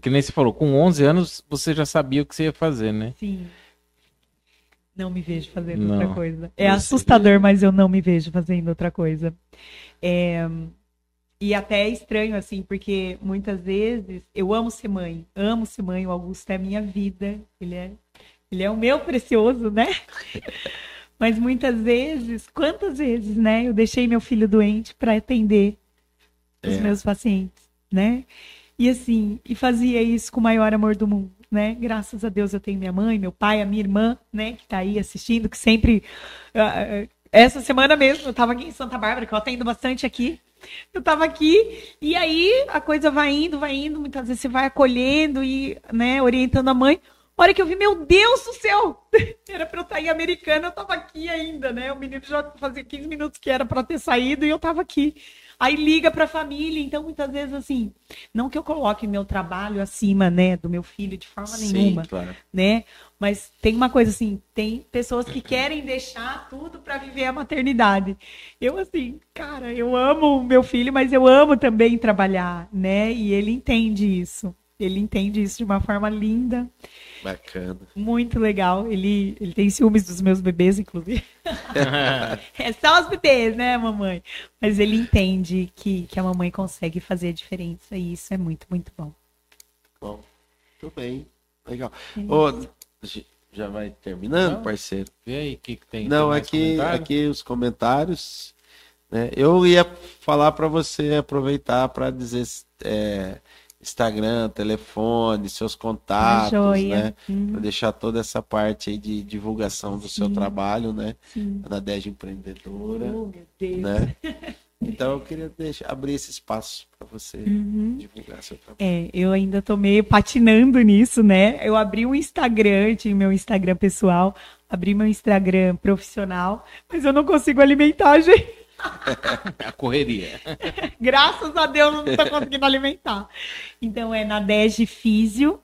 Que nem você falou, com 11 anos você já sabia o que você ia fazer, né? Sim. Não me vejo fazendo Não. outra coisa. É assustador, mas eu não me vejo fazendo outra coisa. É, E até é estranho, assim, porque muitas vezes eu amo ser mãe. Amo ser mãe. O Augusto é a minha vida. Ele é, ele é o meu precioso, né? Mas muitas vezes, quantas vezes, né? Eu deixei meu filho doente para atender os É. meus pacientes, né? E assim, e fazia isso com o maior amor do mundo, né? Graças a Deus eu tenho minha mãe, meu pai, a minha irmã, né? Que tá aí assistindo, que sempre. ah, ah, essa semana mesmo, eu tava aqui em Santa Bárbara, que eu atendo bastante aqui. Eu tava aqui, e aí a coisa vai indo, vai indo, muitas vezes você vai acolhendo e, né, orientando a mãe. A hora que eu vi, meu Deus do céu! Era pra eu estar em Americana, eu tava aqui ainda, né? O menino já fazia 15 minutos que era pra ter saído e eu tava aqui. Aí liga pra família, então muitas vezes assim, não que eu coloque meu trabalho acima, né, do meu filho de forma nenhuma, claro. né? Mas tem uma coisa assim, tem pessoas que querem deixar tudo pra viver a maternidade. Eu assim, cara, eu amo o meu filho, mas eu amo também trabalhar, né? E ele entende isso. Ele entende isso de uma forma linda, Bacana. muito legal. Ele, ele tem ciúmes dos meus bebês, inclusive. É só os bebês, né, mamãe? Mas ele entende que, que a mamãe consegue fazer a diferença e isso é muito, muito bom. Bom, tudo bem. Legal. É Ô, já vai terminando, Não. parceiro? Vê aí o que, que tem. Não, tem aqui, comentário? aqui os comentários. né? Eu ia falar para você aproveitar para dizer é, Instagram, telefone, seus contatos, né? Hum, Para deixar toda essa parte aí de divulgação do seu Sim. trabalho, né? sim. Na Dege Empreendedora, Oh, meu Deus. né? Então eu queria deixar, abrir esse espaço para você Uhum. divulgar seu trabalho. É, eu ainda tô meio patinando nisso, né? Eu abri um Instagram, tinha meu Instagram pessoal, abri meu Instagram profissional, mas eu não consigo alimentar, gente. A correria. Graças a Deus não tô conseguindo alimentar. Então é na Dege Físio.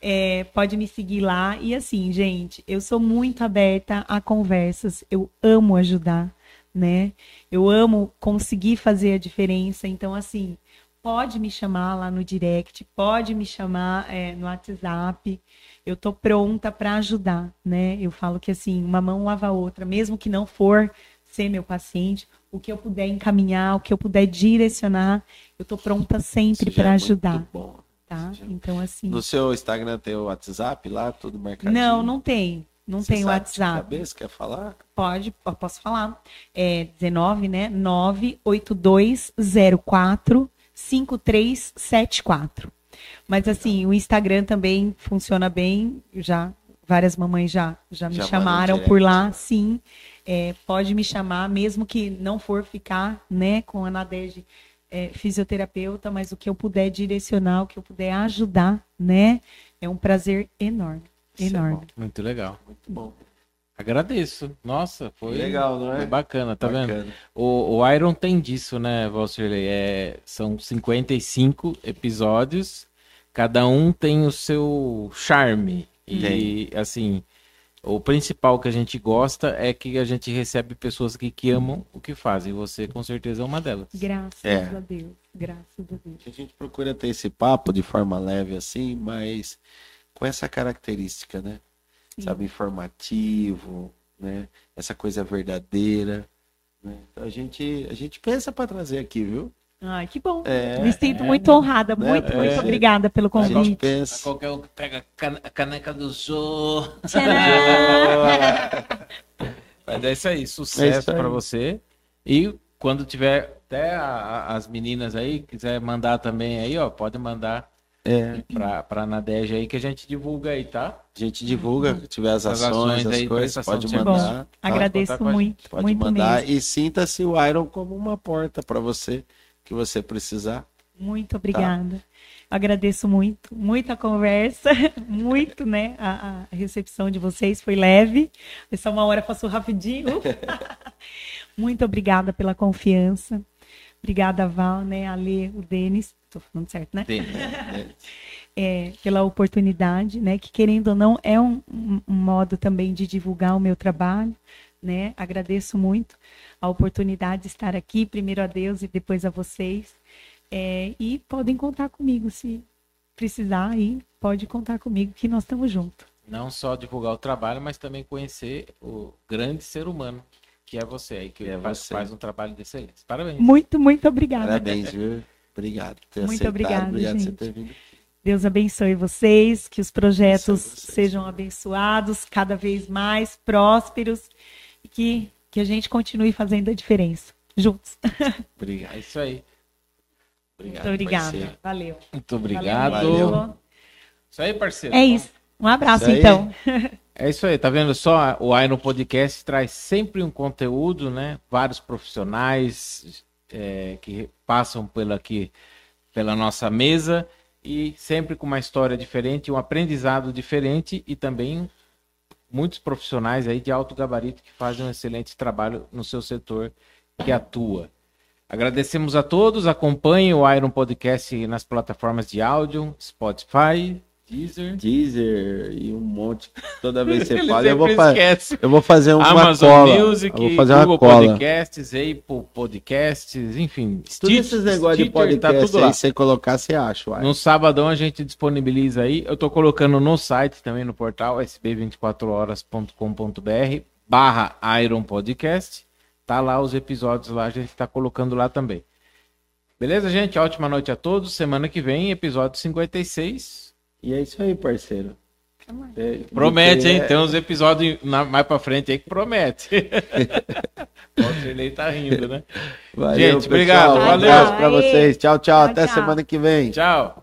É, pode me seguir lá. E assim, gente, eu sou muito aberta a conversas. Eu amo ajudar, né? Eu amo conseguir fazer a diferença. Então, assim, pode me chamar lá no direct, pode me chamar é, no WhatsApp. Eu tô pronta para ajudar, né? Eu falo que assim, uma mão lava a outra, mesmo que não for ser meu paciente, o que eu puder encaminhar, o que eu puder direcionar, eu tô pronta sempre para é muito ajudar, bom. tá? já- Então assim, No seu Instagram tem o WhatsApp lá, tudo marcadinho? não, não tem, não Você tem sabe de WhatsApp. cabeça, quer falar? Pode, posso falar. É 19, né? 98204 5374. Mas assim, o Instagram também funciona bem. Já várias mamães já já me Já chamaram por lá, sim. É, pode me chamar, mesmo que não for ficar, né, com a Nadege é, fisioterapeuta, mas o que eu puder direcionar, o que eu puder ajudar, né, é um prazer enorme, Isso é enorme. bom, Muito legal. muito bom. Agradeço. Nossa, foi Legal, não é? foi bacana, tá vendo? Bacana. O, o Iron tem disso, né, Valcirley? É, são 55 episódios, cada um tem o seu charme. E, assim, o principal que a gente gosta é que a gente recebe pessoas que, que amam o que fazem. Você, com certeza, é uma delas. Graças É. a Deus, graças a Deus. A gente procura ter esse papo de forma leve assim, mas com essa característica, né? Sim. Sabe, informativo, né? Essa coisa verdadeira. Né? Então a gente, a gente pensa para trazer aqui, viu? Ai, que bom. É, Me sinto é, muito honrada. né? Muito, É. muito obrigada pelo a gente convite. pensa. Qualquer um que pega a cane- a caneca do Jô. Tcharam! Mas é isso aí, É sucesso aí. pra você. E quando tiver Até a- a- as meninas aí, quiser mandar também aí, ó, pode mandar É, pra, pra Nadege aí que a gente divulga aí, tá? a gente divulga, se tiver as As ações, as aí, coisas, pode mandar. tá? agradeço a muito, Pode muito mandar mesmo. e sinta-se o Iron como uma porta para você que você precisar. Muito obrigada. Agradeço muito, muita conversa, muito, né? A, a recepção de vocês foi leve. Essa uma hora passou rapidinho. muito obrigada pela confiança. Obrigada, Val, né? A Lê, o Denis. Tô falando certo, né? Tem. é, pela oportunidade, né? Que querendo ou não é um- um modo também de divulgar o meu trabalho, né? Agradeço muito a oportunidade de estar aqui, primeiro a Deus e depois a vocês. É, e podem contar comigo se precisar aí, pode contar comigo que nós estamos juntos. Não só divulgar o trabalho, mas também conhecer o grande ser humano que é você aí, que É faz, você. faz um trabalho de excelência. Parabéns. Muito, muito obrigada. Parabéns, viu? Obrigado por ter Muito aceitado. obrigada, Obrigado por você gente. ter vindo. Deus abençoe vocês, que os projetos vocês. sejam abençoados, cada vez mais prósperos, que, que a gente continue fazendo a diferença juntos. Obrigado. É isso aí. Obrigado. Muito obrigada. parceiro. Valeu. Muito obrigado. Valeu. Isso aí, parceiro. É isso. Um abraço, Isso então. É isso aí, tá vendo só? O Iron Podcast traz sempre um conteúdo, né? Vários profissionais é, que passam pela aqui, pela nossa mesa e sempre com uma história diferente, um aprendizado diferente e também muitos profissionais aí de alto gabarito que fazem um excelente trabalho no seu setor que atua. Agradecemos a todos, acompanhem o Iron Podcast nas plataformas de áudio, Spotify, Deezer. Deezer e um monte. Toda vez que você fala, eu vou, sempre fa- esquece. eu vou fazer uma Amazon cola. Music, eu vou fazer uma Google cola. Podcasts, Apple Podcasts, enfim. Todos Stitch- esses negócios de Stitcher, tá podcast tudo aí, lá. você colocar, você acha, uai. No sabadão a gente disponibiliza aí. Eu tô colocando no site também, no portal sb24horas.com.br barra Iron Podcast. Tá lá os episódios lá, a gente tá colocando lá também. Beleza, gente? Ótima noite a todos. Semana que vem, episódio 56. E é isso aí, parceiro. É, Promete, hein? é- Tem uns episódios na- mais pra frente aí que promete. o Walter tá rindo, né? Valeu, Gente, pessoal. obrigado, Um valeu. abraço pra vocês. Tchau, tchau. Tchau, Até tchau. semana que vem. Tchau.